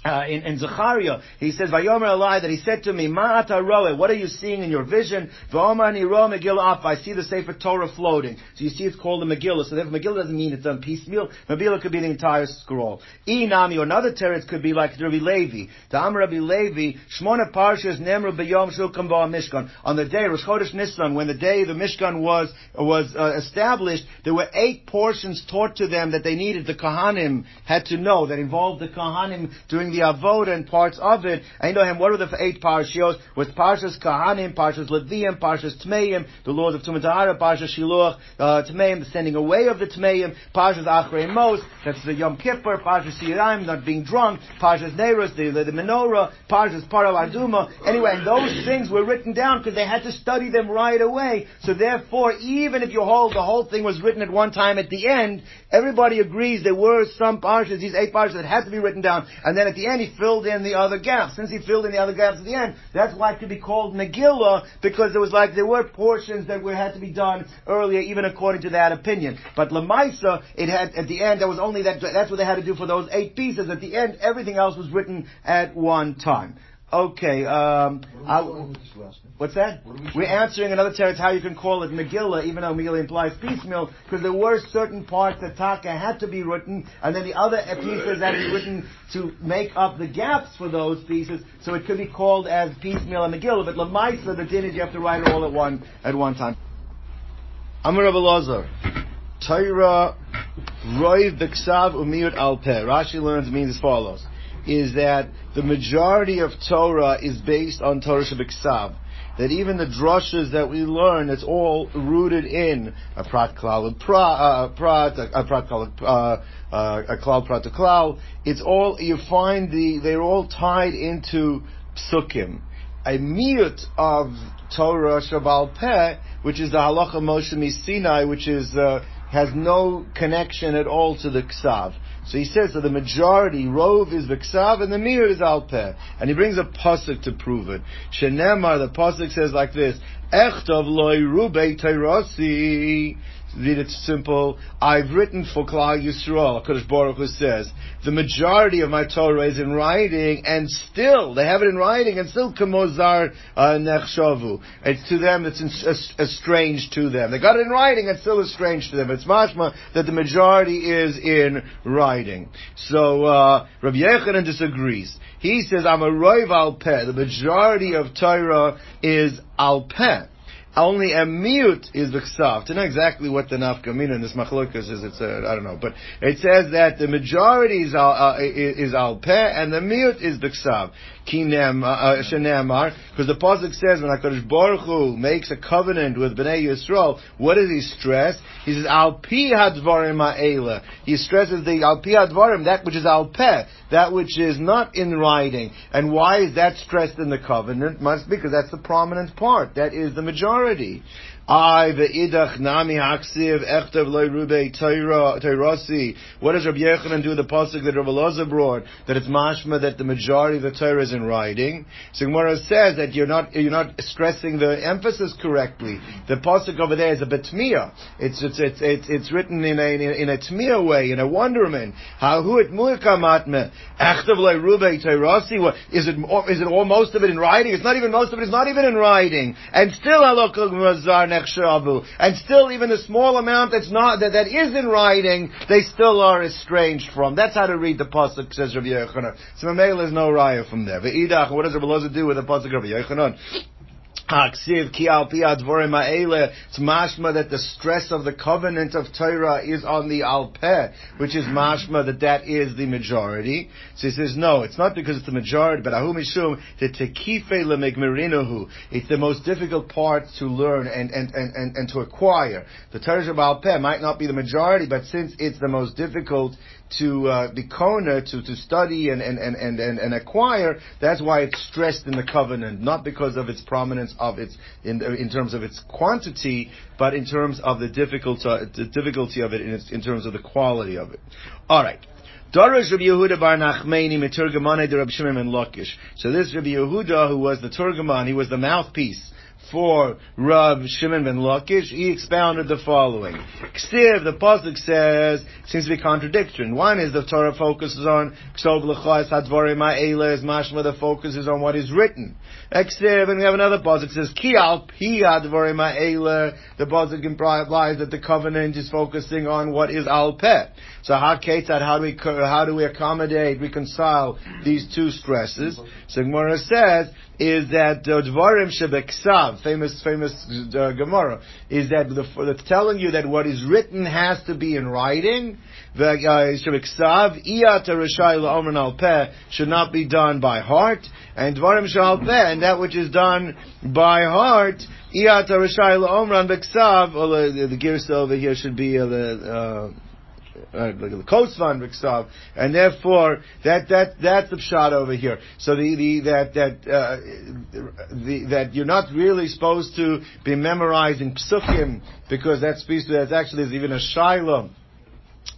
uh, in, in Zechariah, he says, "Vayomer Elai," that he said to me, "Ma'ata roe, what are you seeing in your vision?" V'omar ni roe Megillah. I see the Sefer Torah floating. So you see, it's called a Megillah. So therefore, Megillah doesn't mean it's done piecemeal. Megillah could be the entire scroll. Inami or another teretz could be like Rabbi Levi. The Am Rabbi Levi, Shmona Parshas Nemru B'Yom Shulchan Mishkan. On the day Rosh Chodesh Nisan, when the day the Mishkan was was uh, established, there were eight portions taught to them that they needed. The Kohanim had to know that involved the Kohanim doing the Avodah and parts of it. Him. What were the eight parashiyos? Was Parshas Kahanim, Parshas Leviim, Parshas Tmeim, the laws of Tumatahara, Parshas Shiluach, uh, Tmeim, the sending away of the Tmeim, Parshas Achrei Mos, that's the Yom Kippur, Parshas Yiraim, not being drunk, Parshas Neros, the, the, the menorah, Parshas Parav Aduma. Anyway, and those things were written down because they had to study them right away. So therefore, even if you hold the whole thing was written at one time at the end, everybody agrees there were some parshas, these eight parshas that had to be written down, and then at the end he filled in the other gaps. Since he filled in the other gaps at the end, that's why it could be called Megillah, because it was like there were portions that were had to be done earlier, even according to that opinion. But Lamaisa, it had at the end there was only that. That's what they had to do for those eight pieces. At the end, everything else was written at one time. Okay, um, What I- are we calling with this last name? What's that? What we We're answering another teretz how you can call it Megillah, even though Megillah implies piecemeal, because there were certain parts that Taka had to be written, and then the other pieces had to be written to make up the gaps for those pieces, so it could be called as piecemeal and Megillah, but Lamaisa, the din is you have to write it all at one, at one time. Amar Rabbi Lazar. Torah Roiv Biksav Umiyut Al Peh. Rashi learns means as follows: is that the majority of Torah is based on Torah Shabiksav. That even the drushes that we learn, it's all rooted in a prat klal uh, prat, a, prat klal, uh, uh, a klal prat a klal. It's all you find the they're all tied into psukim. A miut of Torah Shabal Peh, which is the halacha Moshe Sinai, which is uh, has no connection at all to the ksav. So he says that the majority, rove is the and the mir is al peh. And he brings a pasuk to prove it. Shenemar, the pasuk says like this, Echtov loy rubei teirasi. Read it simple. I've written for Klal Yisrael. Kodesh Baruch Hu says the majority of my Torah is in writing, and still they have it in writing, and still kamozar uh, nechshavu. It's to them It's es- estranged to them. They got it in writing, and still estranged to them. It's mashma that the majority is in writing. So uh, Rabbi Yochanan disagrees. He says, "I'm a roiv al peh." The majority of Torah is al peh. Only a mute is the ksav. To know exactly what the nafkamina in this machlokas is, it's a, I don't know, but it says that the majority is al, uh, is al peh and the mute is the ksav. Kinem uh, because uh, uh, the pasuk says when Hakadosh Baruch Hu makes a covenant with Bnei Yisrael, what does he stress? He says al pi hadvarim ha'ela. He stresses the al pi hadvarim, that which is al peh, that which is not in writing. And why is that stressed in the covenant? Must be because that's the prominent part. That is the majority. I ve'idach nami haksiv echtev loy rubei teirasi. What does Rabbi Yochanan do with the pasuk that Rabbi Loza brought? That it's mashma that the majority of the Torah is in writing. So Gemara says that you're not you're not stressing the emphasis correctly. The pasuk over there is a betmia. It's it's it's it's, it's written in a in a, in a tmia way, in a wonderment. Who it muikamatme echtev loy rubei teirasi. What is it? Is it all most of it in writing? It's not even most of it. it is not even in writing. And still halakha mazar And still, even the small amount that's not that, that is in writing, they still are estranged from. That's how to read the pasuk. Says Rabbi Yochanan. So Mamela is no raya from there. Ve'idach. What does Rabbi Loza do with the pasuk of Rabbi It's mashma that the stress of the covenant of Torah is on the al peh, which is mashma that that is the majority. So he says, no, it's not because it's the majority, but ahu mishum the tekife lemegmerinahu. It's the most difficult part to learn and, and, and, and, and to acquire. The Torah of al peh might not be the majority, but since it's the most difficult to uh, be kona, to, to study and, and, and, and, and, acquire, that's why it's stressed in the covenant, not because of its prominence of its, in, in terms of its quantity, but in terms of the difficulty, the difficulty of it, in, its, in terms of the quality of it. Alright. Darash Rabbi Yehuda Bar Nachmani Miturgamane de Rabbi Shimon and Lakish. So this Rabbi Yehuda, who was the Turgaman, he was the mouthpiece for Rav Shimon ben Lakish, he expounded the following. Ksiv, the Pasuk says, seems to be contradiction. One is the Torah focuses on Ksov L'chais Hadvarim Ha'eles, Mashma, the focus is on what is written. Ksiv, and we have another Pasuk says, Ki al Pi Hadvarim Ha'ele, the Pasuk implies that the covenant is focusing on what is al Peh. So how Ketzad, how do we, how do we accommodate, reconcile these two stresses? So Gemara says, is that uh, Dvarim Shebeksav, famous famous uh, Gemara, is that the, the, telling you that what is written has to be in writing. Uh, Shebeksav Iyat Rishai La'omran Al Peh should not be done by heart, and Dvarim Shal Peh, and that which is done by heart. Iyat Rishai La'omran Beksav, or the, the Girsa over here should be uh, the. Uh, uh, the Kosvan Riksav, and therefore that that that's the shot over here. So the, the that that uh, the, that you're not really supposed to be memorizing psukim because that speaks to that's actually is even a shiloh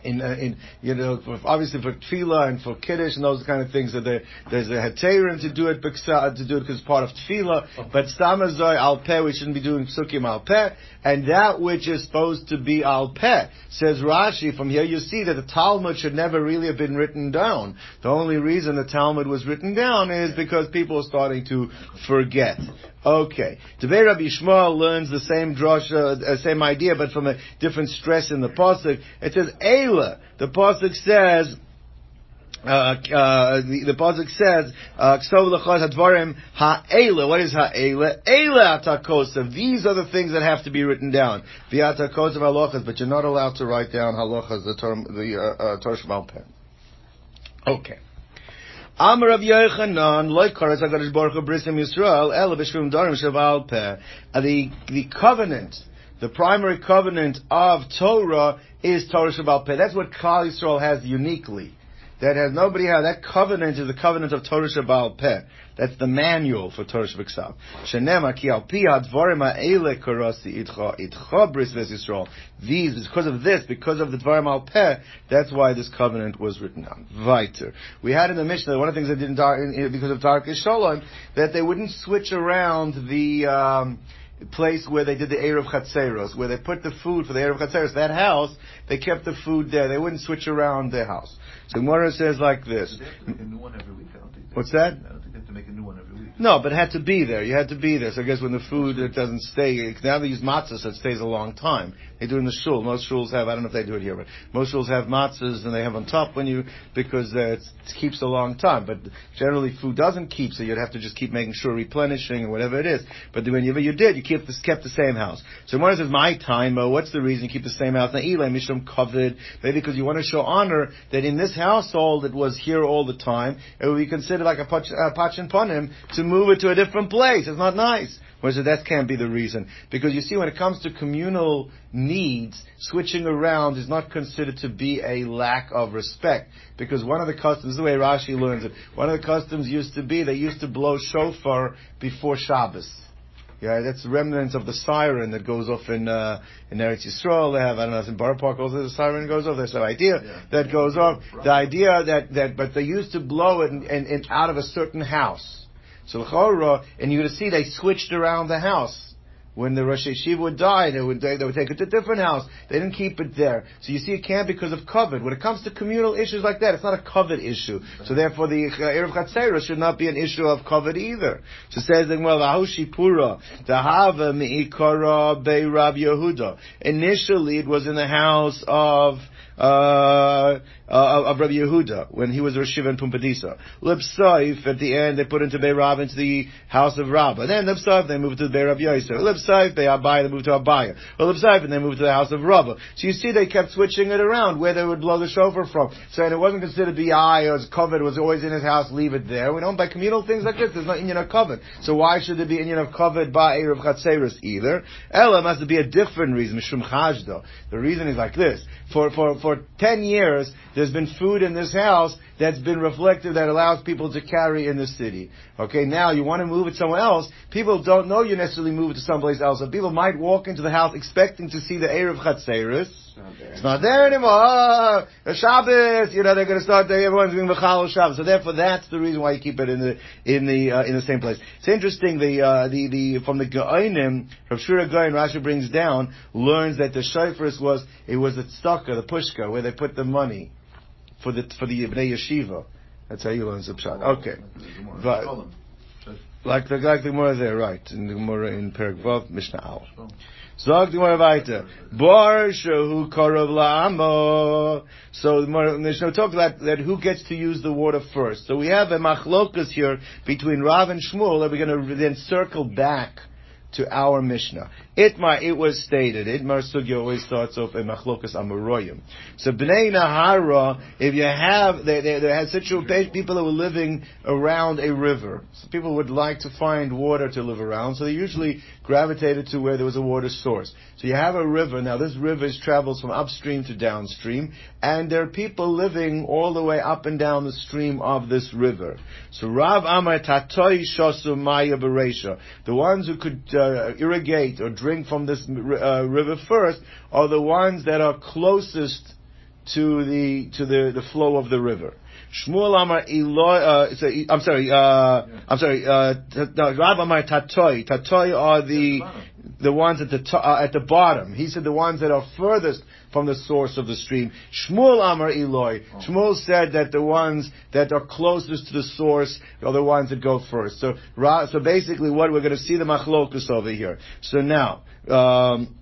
in, uh, in you know, for, obviously for tefillah and for kiddush and those kind of things, that there, there's a heterim to do it to do it because part of tefillah. But stamazoi al peh, we shouldn't be doing psukim al peh, and that which is supposed to be al peh says Rashi. From here, you see that the Talmud should never really have been written down. The only reason the Talmud was written down is because people are starting to forget. Okay. Today Rabbi Yishmael learns the same drasha, uh, same idea, but from a different stress in the pasuk. It says Eila. The pasuk says. Uh, uh, the, the pasuk says, uh, "Ksov lechad hadvarim ha'ela." What is ha'ela? Ela atakosav. These are the things that have to be written down. The atakosav halachas, but you're not allowed to write down halachas, the term, the uh, uh, Peh. Okay. Amar of Yochanan, HaKadosh Baruch Hu Brisim Yisrael, Darim Shaval Peh. Uh, The, the covenant, the primary covenant of Torah is Torah Shaval Peh. That's what Klal Yisrael has uniquely. That has nobody has. That covenant is the covenant of Torah Shabbal Peh. That's the manual for Torah Shabbat Shenema ki al pi hadvarim ha'ele karasi itcha itcha bris. These, because of this, because of the dvarim al peh, that's why this covenant was written down. Weiter. We had in the Mishnah, one of the things that didn't, because of Dark Shalom, that they wouldn't switch around the, um, place where they did the Eruv Chatzeros, where they put the food for the Eruv Chatzeros, that house, they kept the food there. They wouldn't switch around their house. So Gemara says like this. They have to make a new one every week. I don't think. they- What's that? I don't think they have to make a new one every week. No, but it had to be there. You had to be there. So I guess when the food it doesn't stay, now they use matzah, so it stays a long time. They do it in the shul. Most shuls have, I don't know if they do it here, but most shuls have matzahs and they have on top when you, because uh, it keeps a long time. But generally food doesn't keep, so you'd have to just keep making sure replenishing or whatever it is. But whenever you did, you kept, this, kept the same house. So one says, my time, uh, what's the reason you keep the same house? Now, Eli, Mishram covered, maybe because you want to show honor that in this household it was here all the time, it would be considered like a pach, uh, pachin ponim to move it to a different place. It's not nice. Whereas that can't be the reason. Because you see, when it comes to communal needs, switching around is not considered to be a lack of respect. Because one of the customs, this is the way Rashi learns it, one of the customs used to be, they used to blow shofar before Shabbos. Yeah, that's remnants of the siren that goes off in uh, in Eretz Yisrael. They have I don't know, in Borough Park also the siren goes off. There's an idea Yeah. that goes off. The idea that that but they used to blow it in, in, in out of a certain house. So and you're going to see they switched around the house. When the Rosh Yeshiva would die, they would, they, they would take it to a different house. They didn't keep it there. So you see it can't because of covet. When it comes to communal issues like that, it's not a covet issue. So therefore the uh, Eruv Chatzera should not be an issue of covet either. So it says, well, Ahushi Pura, Tahava Mi'ikara Bei Rab Yehuda. Initially it was in the house of uh, uh, of Rabbi Yehuda when he was Rosh Yeshiva in Pumbedisa. Lipsaif at the end they put into Beirav into the house of Rabbah. Then Lipsaif they moved to the Beirav Yosef. Lipsaif they Abaya they moved to Abaya. Or Lipsaif and they moved to the house of Rabbah. So you see they kept switching it around where they would blow the shofar from. So and it wasn't considered the eye or covered. Was always in his house. Leave it there. We don't by communal things like this. There's no Indian of covered. So why should there be Indian of covered by Eruv Chatzeris either? Elam has to be a different reason. Mishum Chajdo. The reason is like this. For for for ten years there's been food in this house that's been reflective that allows people to carry in the city. Okay, now you want to move it somewhere else. People don't know you necessarily move it to someplace else. So people might walk into the house expecting to see the Eruv Chatzeris. It's not there anymore. The Shabbos, you know, they're going to start. Everyone's doing the Chal Shabbos. So therefore, that's the reason why you keep it in the in the uh, in the same place. It's interesting. The uh, the the from the Gaonim, Rav Shura Gaon, Rashi brings down, learns that the shofars was it was the tzedakah, the pushka, where they put the money for the for the Bnei Yeshiva. That's how you learn Zipshat. Okay, But- like the like the Gemara there, right? In the Gemara in Perak Vav, Mishnah Al. Zog the Gemara weiter. Bar shehu karav la'amo. So the Gemara- Mishnah talks about that who gets to use the water first. So we have a machlokas here between Rav and Shmuel that we're going to then circle back to our Mishnah. Itmar, it was stated, Itmar Sugya always starts off in Machlokas Amoroyim. So Bnei Nahara, if you have, they, they, they had situation, people that were living around a river. So people would like to find water to live around, so they usually gravitated to where there was a water source. So you have a river, now this river travels from upstream to downstream, and there are people living all the way up and down the stream of this river. So Rav Amar Tatoi Shosu Maya Beresha, the ones who could uh, irrigate or drink from this uh, river first are the ones that are closest to the to the, the flow of the river. Shmuel Amar Eloi, uh, so, I'm sorry, uh, I'm sorry, uh, no, Rav Amar Tatoi. Tatoi are the, the ones at the, to, uh, at the bottom. He said the ones that are furthest from the source of the stream. Shmuel Amar Eloi. Shmuel said that the ones that are closest to the source are the ones that go first. So, so basically what we're going to see the machlokus over here. So now, um,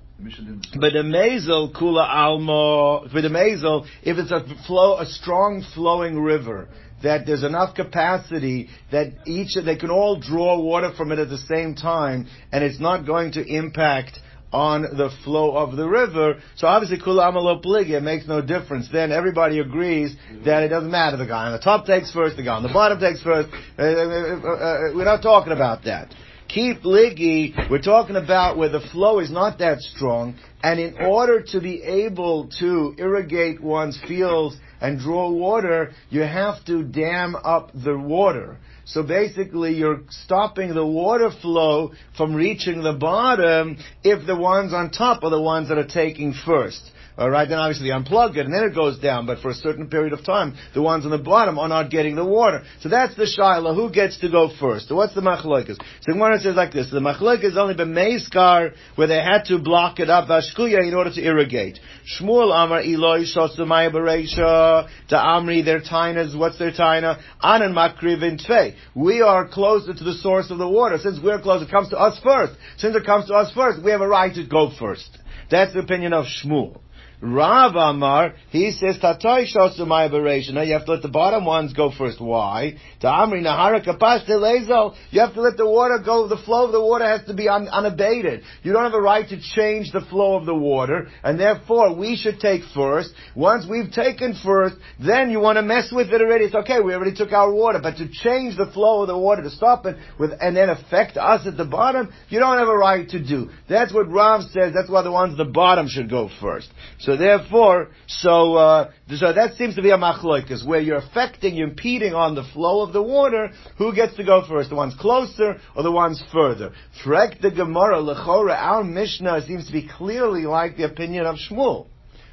but the mazel kula almo. For the mazel, if it's a flow, a strong flowing river, that there's enough capacity that each they can all draw water from it at the same time, and it's not going to impact on the flow of the river. So obviously kula it makes no difference. Then everybody agrees that it doesn't matter. The guy on the top takes first, the guy on the bottom takes first. Uh, uh, uh, uh, we're not talking about that. Keep Ligi, we're talking about where the flow is not that strong, and in order to be able to irrigate one's fields and draw water, you have to dam up the water. So basically, you're stopping the water flow from reaching the bottom if the ones on top are the ones that are taking first. Alright, then obviously unplug it and then it goes down, but for a certain period of time, the ones on the bottom are not getting the water. So that's the shaila, who gets to go first? So what's the machloikas? So Gemara says like this, the machloikas is only been meiskar, where they had to block it up, vashkuya, in order to irrigate. Shmuel Amar Eloi Shosumaya Bereisha, to Amri, their tainas, what's their taina? Anan Makriv in Tvei. We are closer to the source of the water. Since we're closer, it comes to us first. Since it comes to us first, we have a right to go first. That's the opinion of Shmuel. Rav Amar, he says, Tatoi Shosumaya Bereisha. Now you have to let the bottom ones go first. Why? To Amri Nahara Lezel. You have to let the water go, the flow of the water has to be un, unabated. You don't have a right to change the flow of the water, and therefore we should take first. Once we've taken first, then you want to mess with it already. It's okay, we already took our water, but to change the flow of the water, to stop it with, and then affect us at the bottom, you don't have a right to do. That's what Rav says, that's why the ones at the bottom should go first. So therefore, so, uh, so that seems to be a machloikas, where you're affecting, you're impeding on the flow of the water, who gets to go first? The ones closer or the ones further? Frek the Gemara, Lechora, our Mishnah seems to be clearly like the opinion of Shmuel.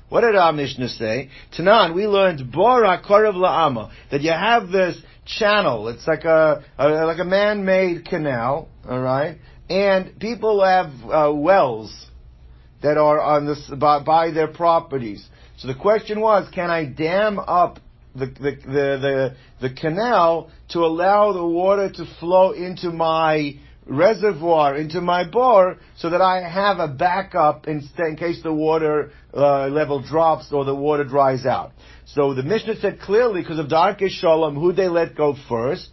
What did our Mishnah say? Tanan, we learned Bora Korav La'ama, that you have this channel, it's like a, a like a man-made canal, alright? And people have uh, wells that are on this by, by their properties. So the question was, can I dam up the, the, the, the, the canal to allow the water to flow into my reservoir, into my bore, so that I have a backup in, in case the water uh, level drops or the water dries out. So the Mishnah said clearly, because of Darkish Shalom, who they let go first?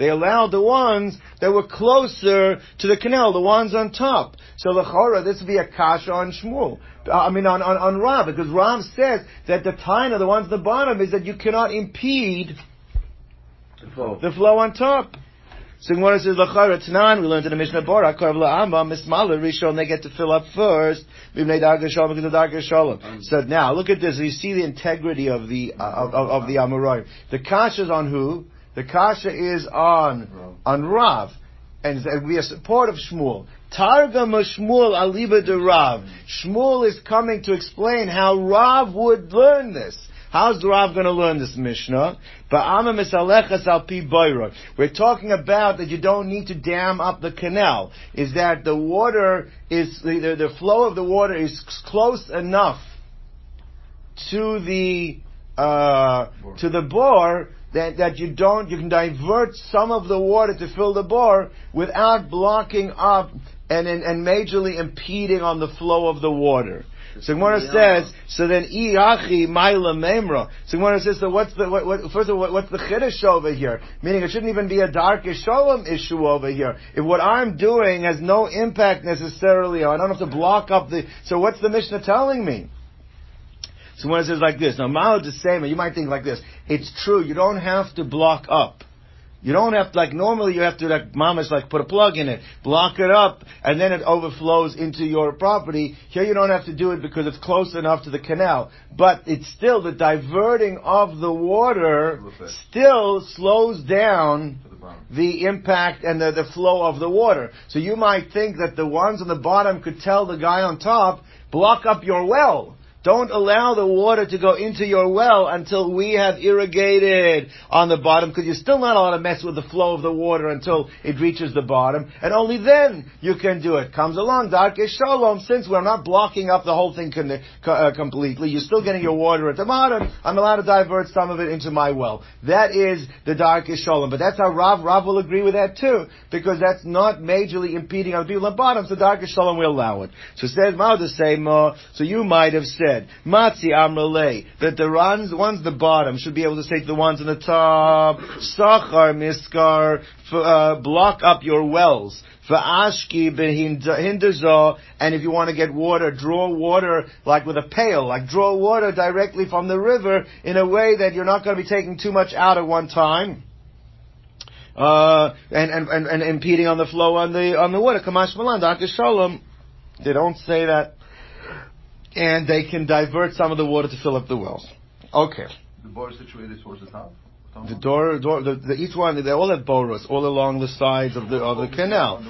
They allowed the ones that were closer to the canal, the ones on top. So the Chora, this would be a kasha on Shmuel. I mean on, on, on Rav, because Rav says that the taina, the ones at the bottom, is that you cannot impede The flow. the flow on top. So Gemara says, Lachara Tanan, we learned in the Mishnah Bora, Korv La'amba, Mismala, Rishon, they get to fill up first, Vimnei Darga Shalom, because of Darga Shalom. So now, look at this, you see the integrity of the, uh, of, of, of the Amorai. The kasha is on who? The kasha is on, on Rav. And we are support of Shmuel. Targum of Shmuel aliba de Rav. Shmuel is coming to explain how Rav would learn this. How's Rav going to learn this Mishnah? Ba'ama misalechas al pi boiro. We're talking about that you don't need to dam up the canal. Is that the water is, the, the, the flow of the water is close enough to the, uh, to the bore that, that you don't, you can divert some of the water to fill the bore without blocking up and, and, and majorly impeding on the flow of the water. So Gemara says, so then iachi maila memra. So Gemara says, so what's the what, what, first of all, what, what's the chiddush over here? Meaning, it shouldn't even be a dark shalom issue over here. If what I'm doing has no impact necessarily, I don't have to block up the. So what's the Mishnah telling me? So when it says like this, now Ma'al the same, you might think like this. It's true, you don't have to block up. You don't have to, like, normally you have to, like, mama's like, put a plug in it, block it up, and then it overflows into your property. Here you don't have to do it because it's close enough to the canal. But it's still, the diverting of the water still slows down the impact and the, the flow of the water. So you might think that the ones on the bottom could tell the guy on top, block up your well. Don't allow the water to go into your well until we have irrigated on the bottom, because you're still not allowed to mess with the flow of the water until it reaches the bottom, and only then you can do it. Comes along, Darke Shalom, since we're not blocking up the whole thing con- uh, completely, you're still getting your water at the bottom, I'm allowed to divert some of it into my well. That is the Darke Shalom. But that's how Rav, Rav will agree with that too, because that's not majorly impeding on people at the bottom, so Darke Shalom will allow it. So says Mao the same, so you might have said, Matzi Amrale, that the ones, ones the bottom should be able to say to the ones on the top, Sachar Miskar, uh, block up your wells. For ashki and if you want to get water, draw water like with a pail, like draw water directly from the river in a way that you're not going to be taking too much out at one time. Uh, and, and, and, and impeding on the flow on the, on the water. Kamash Malan, Dr. Shalom. They don't say that and they can divert some of the water to fill up the wells. Okay. The bar is situated towards the top. The door, door the, the, each one, they all have boros, all along the sides of the of the canal.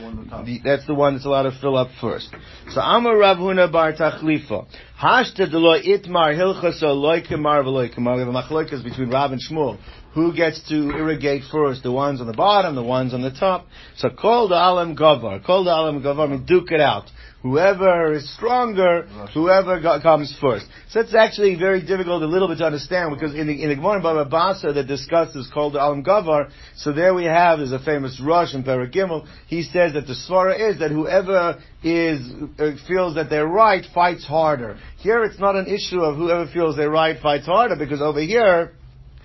The, that's the one that's allowed to fill up first. So Amar Rav Huna Bar Tachlifa. Hashta delo itmar hilchasa loikemar v'loikemar. We have a machloikas between Rav and Shmuel. Who gets to irrigate first? The ones on the bottom, the ones on the top. So call the alam gavar. Call the alam gavar. Mean, duke it out. Whoever is stronger, whoever comes first. So it's actually very difficult a little bit to understand because in the in the Gemara Baba Basa that discusses called the Alam Gavar, so there we have there's a famous Rush in Paragimel. He says that the svara is that whoever is uh, feels that they're right fights harder. Here it's not an issue of whoever feels they're right fights harder because over here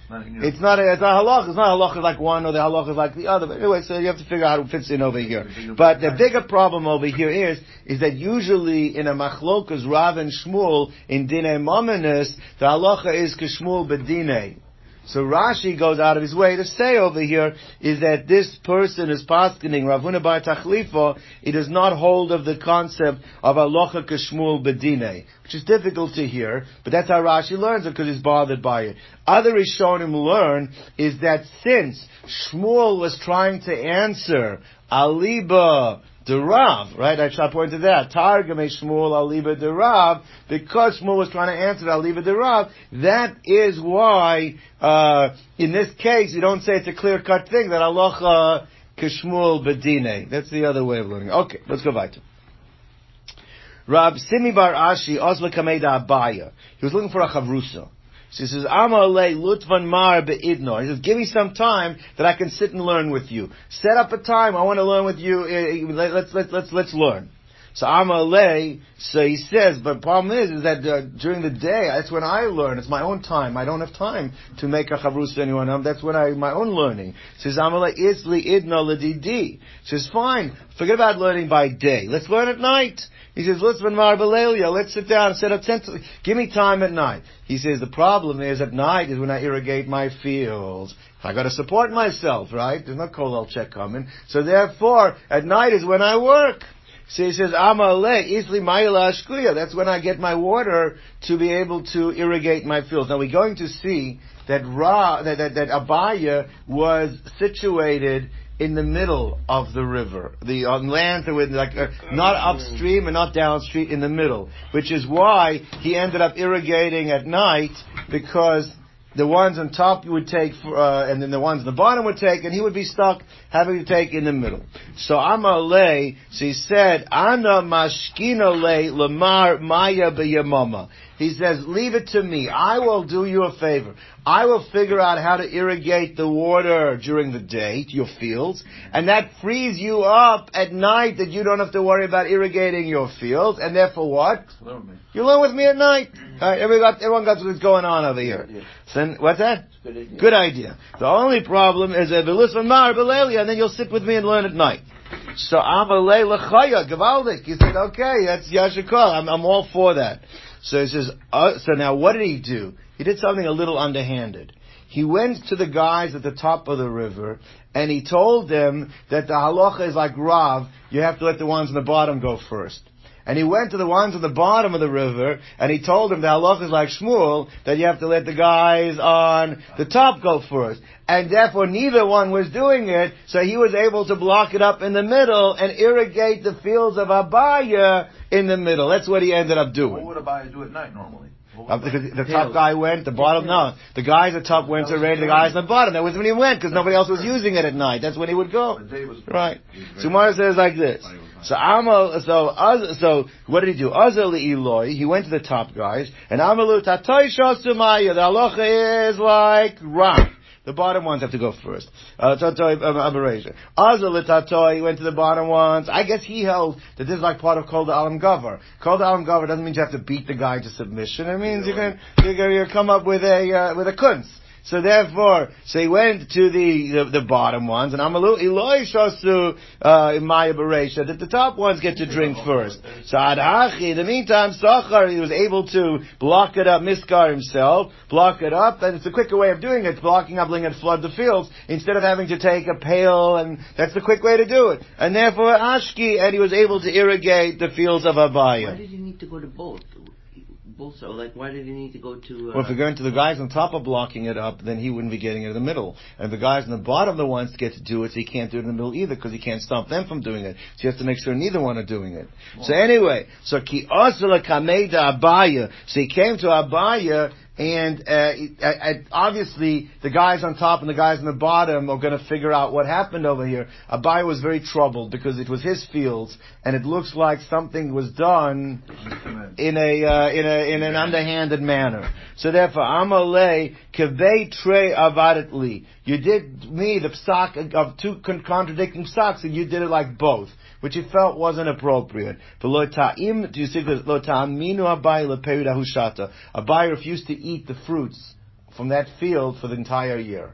it's not a, it's not halach. It's not halach like one or the halach is like the other. But anyway, so you have to figure out how it fits in over here. But the bigger problem over here is is that usually in a machlokas Rav and Shmuel in dinei mominus the halacha is kishmuel bedinei. So Rashi goes out of his way to say over here is that this person is paskening Rav Huna Bar Tachlifa, it does not hold of the concept of Alocha Kashmul Bedine, which is difficult to hear, but that's how Rashi learns it because he's bothered by it. Other Rishonim learn is that since Shmuel was trying to answer Aliba the Rav, right? I shall point to that. Targum Shmuel Aliba the Rav, because Shmuel was trying to answer Aliba the Rav, that is why, uh, in this case, you don't say it's a clear cut thing that Allah Kishmuel Bedine. That's the other way of learning. Okay, let's go back to. Rab Simi Bar Ashi, Osla Kameda Abaya. He was looking for a chavrusa. So he says, Amalei Lutvan Mar Be'idno. He says, give me some time that I can sit and learn with you. Set up a time, I want to learn with you, eh, let's, let's, let's, let's learn. So Amalei, so he says, but the problem is, is that uh, during the day, that's when I learn. It's my own time. I don't have time to make a chavrus to anyone else. That's when I, my own learning. Says Amalei, isli idno ledidi. Says, fine, forget about learning by day. Let's learn at night. He says, Marbalelia, let's sit down and set up tent. Give me time at night. He says, the problem is at night is when I irrigate my fields. I gotta support myself, right? There's no kollel check coming. So therefore, at night is when I work. So he says, Amale, Isli Mayla Ashkuya. That's when I get my water to be able to irrigate my fields. Now we're going to see that Ra, that, that, that Abaya was situated in the middle of the river. The on land were like uh, not upstream and not downstream, in the middle, which is why he ended up irrigating at night because the ones on top you would take, for, uh, and then the ones on the bottom would take, and he would be stuck having to take in the middle. So Amalei, so he said, Ana mashkina le lamar maya b'yamama. He says, leave it to me. I will do you a favor. I will figure out how to irrigate the water during the day to your fields, and that frees you up at night that you don't have to worry about irrigating your fields, and therefore what? Learn You learn with me at night. All right, everyone got, everyone got what's going on over here. So then, what's that? Good idea. Good idea. The only problem is that listen mar and then you'll sit with me and learn at night. So Amalei Lechaya, Gavaldik. He said, okay, that's Yashikol. I'm, I'm all for that. So he says, uh, so now what did he do? He did something a little underhanded. He went to the guys at the top of the river and he told them that the halacha is like Rav, you have to let the ones on the bottom go first. And he went to the ones at the bottom of the river, and he told them the halach is like Shmuel, that you have to let the guys on the top go first. And therefore neither one was doing it, so he was able to block it up in the middle and irrigate the fields of Abaya in the middle. That's what he ended up doing. What would Abaya do at night normally? Uh, The, the top guy went, the bottom no. The guys at top went already, the guys at the bottom. That was when he went, because nobody else was using it at night. That's when he would go. The day was Right. So Gemara says like this. So Amal, so so what did he do? Azal Eloi, he went to the top guys, and Amalu Tatoy Shosumaya. The halacha is like rock. The bottom ones have to go first. Uh, Tatoy um, Aberration. Azal he went to the bottom ones. I guess he held that this is like part of Kol Alam Gover. Kol Alam Gover doesn't mean you have to beat the guy to submission. It means you can, you can you come up with a, uh, with a kunz. So therefore, so he went to the, the, the bottom ones, and Amalu Eloi Shosu uh, Maya Beresha, that the top ones get to drink first. So Adachi, in the meantime, Sachar, he was able to block it up, Miskar himself, block it up, and it's a quicker way of doing it, blocking up, letting it flood the fields, instead of having to take a pail, and that's the quick way to do it. And therefore, Ashki, and he was able to irrigate the fields of Abaya. Why did he need to go to both? So like, why did he need to go to? Uh, Well, if you're going to the guys on top of blocking it up, then he wouldn't be getting it in the middle. And the guys on the bottom the ones get to do it, so he can't do it in the middle either, because he can't stop them from doing it. So you have to make sure neither one are doing it. So anyway, so ki osala kameda abaya. So he came to abaya, and uh, obviously the guys on top and the guys on the bottom are going to figure out what happened over here. Abaya was very troubled because it was his fields, and it looks like something was done in a uh, in a in an underhanded manner. So therefore, Amalei kavei tre avadatli. You did me the psak of two contradicting psaks, and you did it like both, which he felt wasn't appropriate. Abai refused to eat the fruits from that field for the entire year.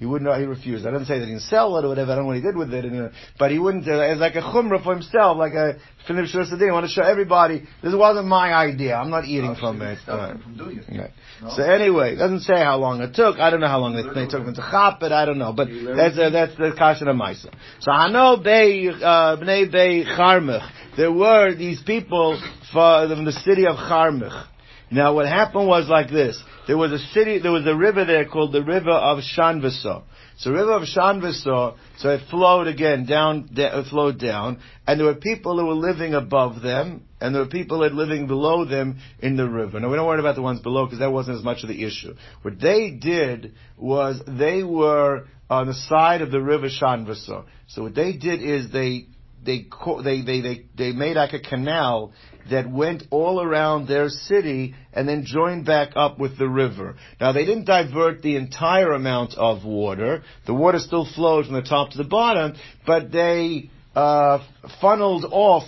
He wouldn't. He refused. I didn't say that he didn't sell it or whatever. I don't know what he did with it. And, uh, but he wouldn't. Uh, as like a chumrah for himself, like a Philip Shursadin. I want to show everybody this wasn't my idea. I'm not eating from it. Uh, from it. Okay. No. So anyway, it doesn't say how long it took. I don't know how long they, they took them to chop it. I don't know, but that's uh, that's the kasha of Maisa. So Hano Bey uh, Bnei Bey Charmich. There were these people from the city of Charmich. Now what happened was like this. There was a city, there was a river there called the river of Shanvasa. So river of Shanvasa, so it flowed again down, it flowed down, and there were people who were living above them, and there were people that were living below them in the river. Now we don't worry about the ones below because that wasn't as much of the issue. What they did was they were on the side of the river Shanvasa. So what they did is they they they they they made like a canal that went all around their city and then joined back up with the river. Now they didn't divert the entire amount of water. The water still flowed from the top to the bottom, but they uh, funneled off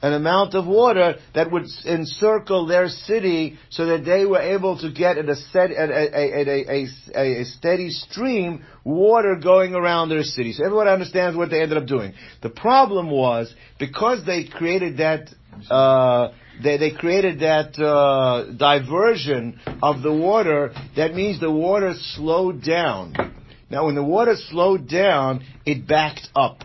an amount of water that would encircle their city so that they were able to get at a, set, at a, a, a steady stream water going around their city. So everyone understands what they ended up doing. The problem was because they created that uh, they, they created that uh, diversion of the water. That means the water slowed down. Now, when the water slowed down, it backed up.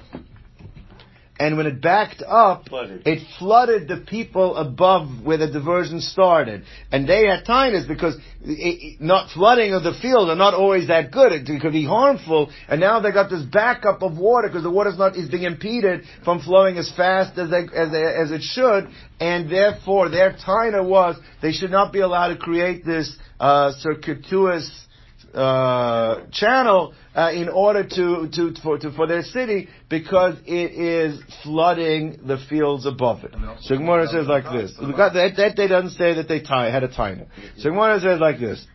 And when it backed up, Flooded. it flooded the people above where the diversion started. And they had tinnitus because it, it- not flooding of the field are not always that good. It, could be harmful. And now they got this backup of water because the water's not is being impeded from flowing as fast as they, as they, as it should. And therefore, their tina was they should not be allowed to create this uh, circuitous uh, channel uh, in order to, to, for, to for their city because it is flooding the fields above it. So Gemara says like this. That, that day doesn't say that they tie, had a tiner. So Gemara says like this.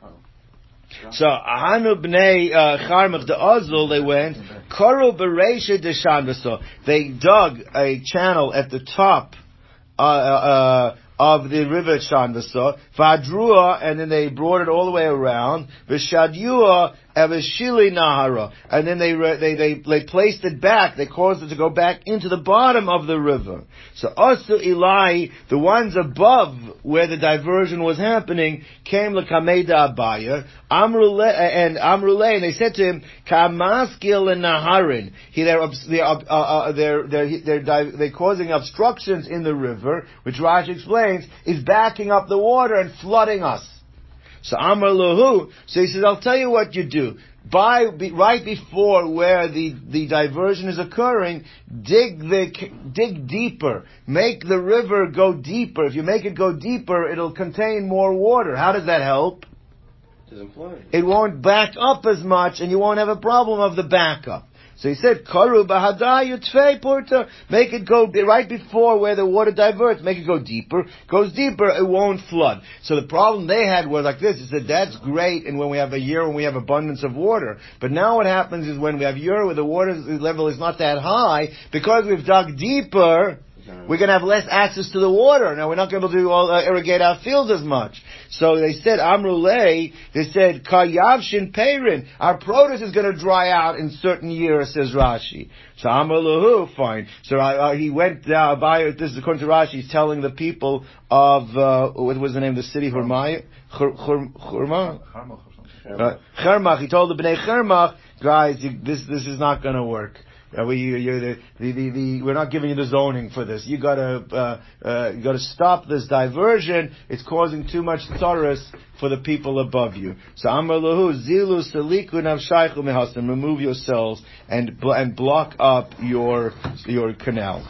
So Ahanu bnei uh, Charmach de Ozul, they went Koru bereisha de They dug a channel at the top uh, uh, of the river Chandasa, Vadrua, and then they brought it all the way around, Vishadyua, Evashili Nahara, and then they, they, they, they placed it back, they caused it to go back into the bottom of the river. So Asu Eli, the ones above where the diversion was happening, came Lakameda Abaya, Amrule, and Amrule, and they said to him, Kamaskil and Naharin, he, they're, they're, uh, uh, they're, they're, they're, they're causing obstructions in the river, which Rashi explains, is backing up the water and flooding us. So Amar Lahu, so he says, I'll tell you what you do. By, be, right before where the, the diversion is occurring, dig the, dig deeper. Make the river go deeper. If you make it go deeper, it'll contain more water. How does that help? It won't back up as much and you won't have a problem of the backup. So he said, Karu bahadayu tfei porta. Make it go right before where the water diverts. Make it go deeper. Goes deeper, it won't flood. So the problem they had was like this. He said, that's great and when we have a year when we have abundance of water. But now what happens is when we have year where the water level is not that high, because we've dug deeper, we're going to have less access to the water. Now we're not going to be able to all, uh, irrigate our fields as much. So they said Amrulay. They said Kayavshin Peirin. Our produce is going to dry out in certain years, says Rashi. So Amrullahu, fine. So uh, uh, he went down. By this is according to Rashi. He's telling the people of uh, what was the name of the city? Chur, Churma. Carmel or something. Uh, Chermach, he told the Bnei Chermach, guys, this this is not going to work. Uh, we, the, the, the, we're not giving you the zoning for this. You gotta, uh, uh, you gotta stop this diversion. It's causing too much tsaras for the people above you. So Amar Lahu, Zilu Saliku Navshaychu Mehasim, remove yourselves and, and block up your, your canal.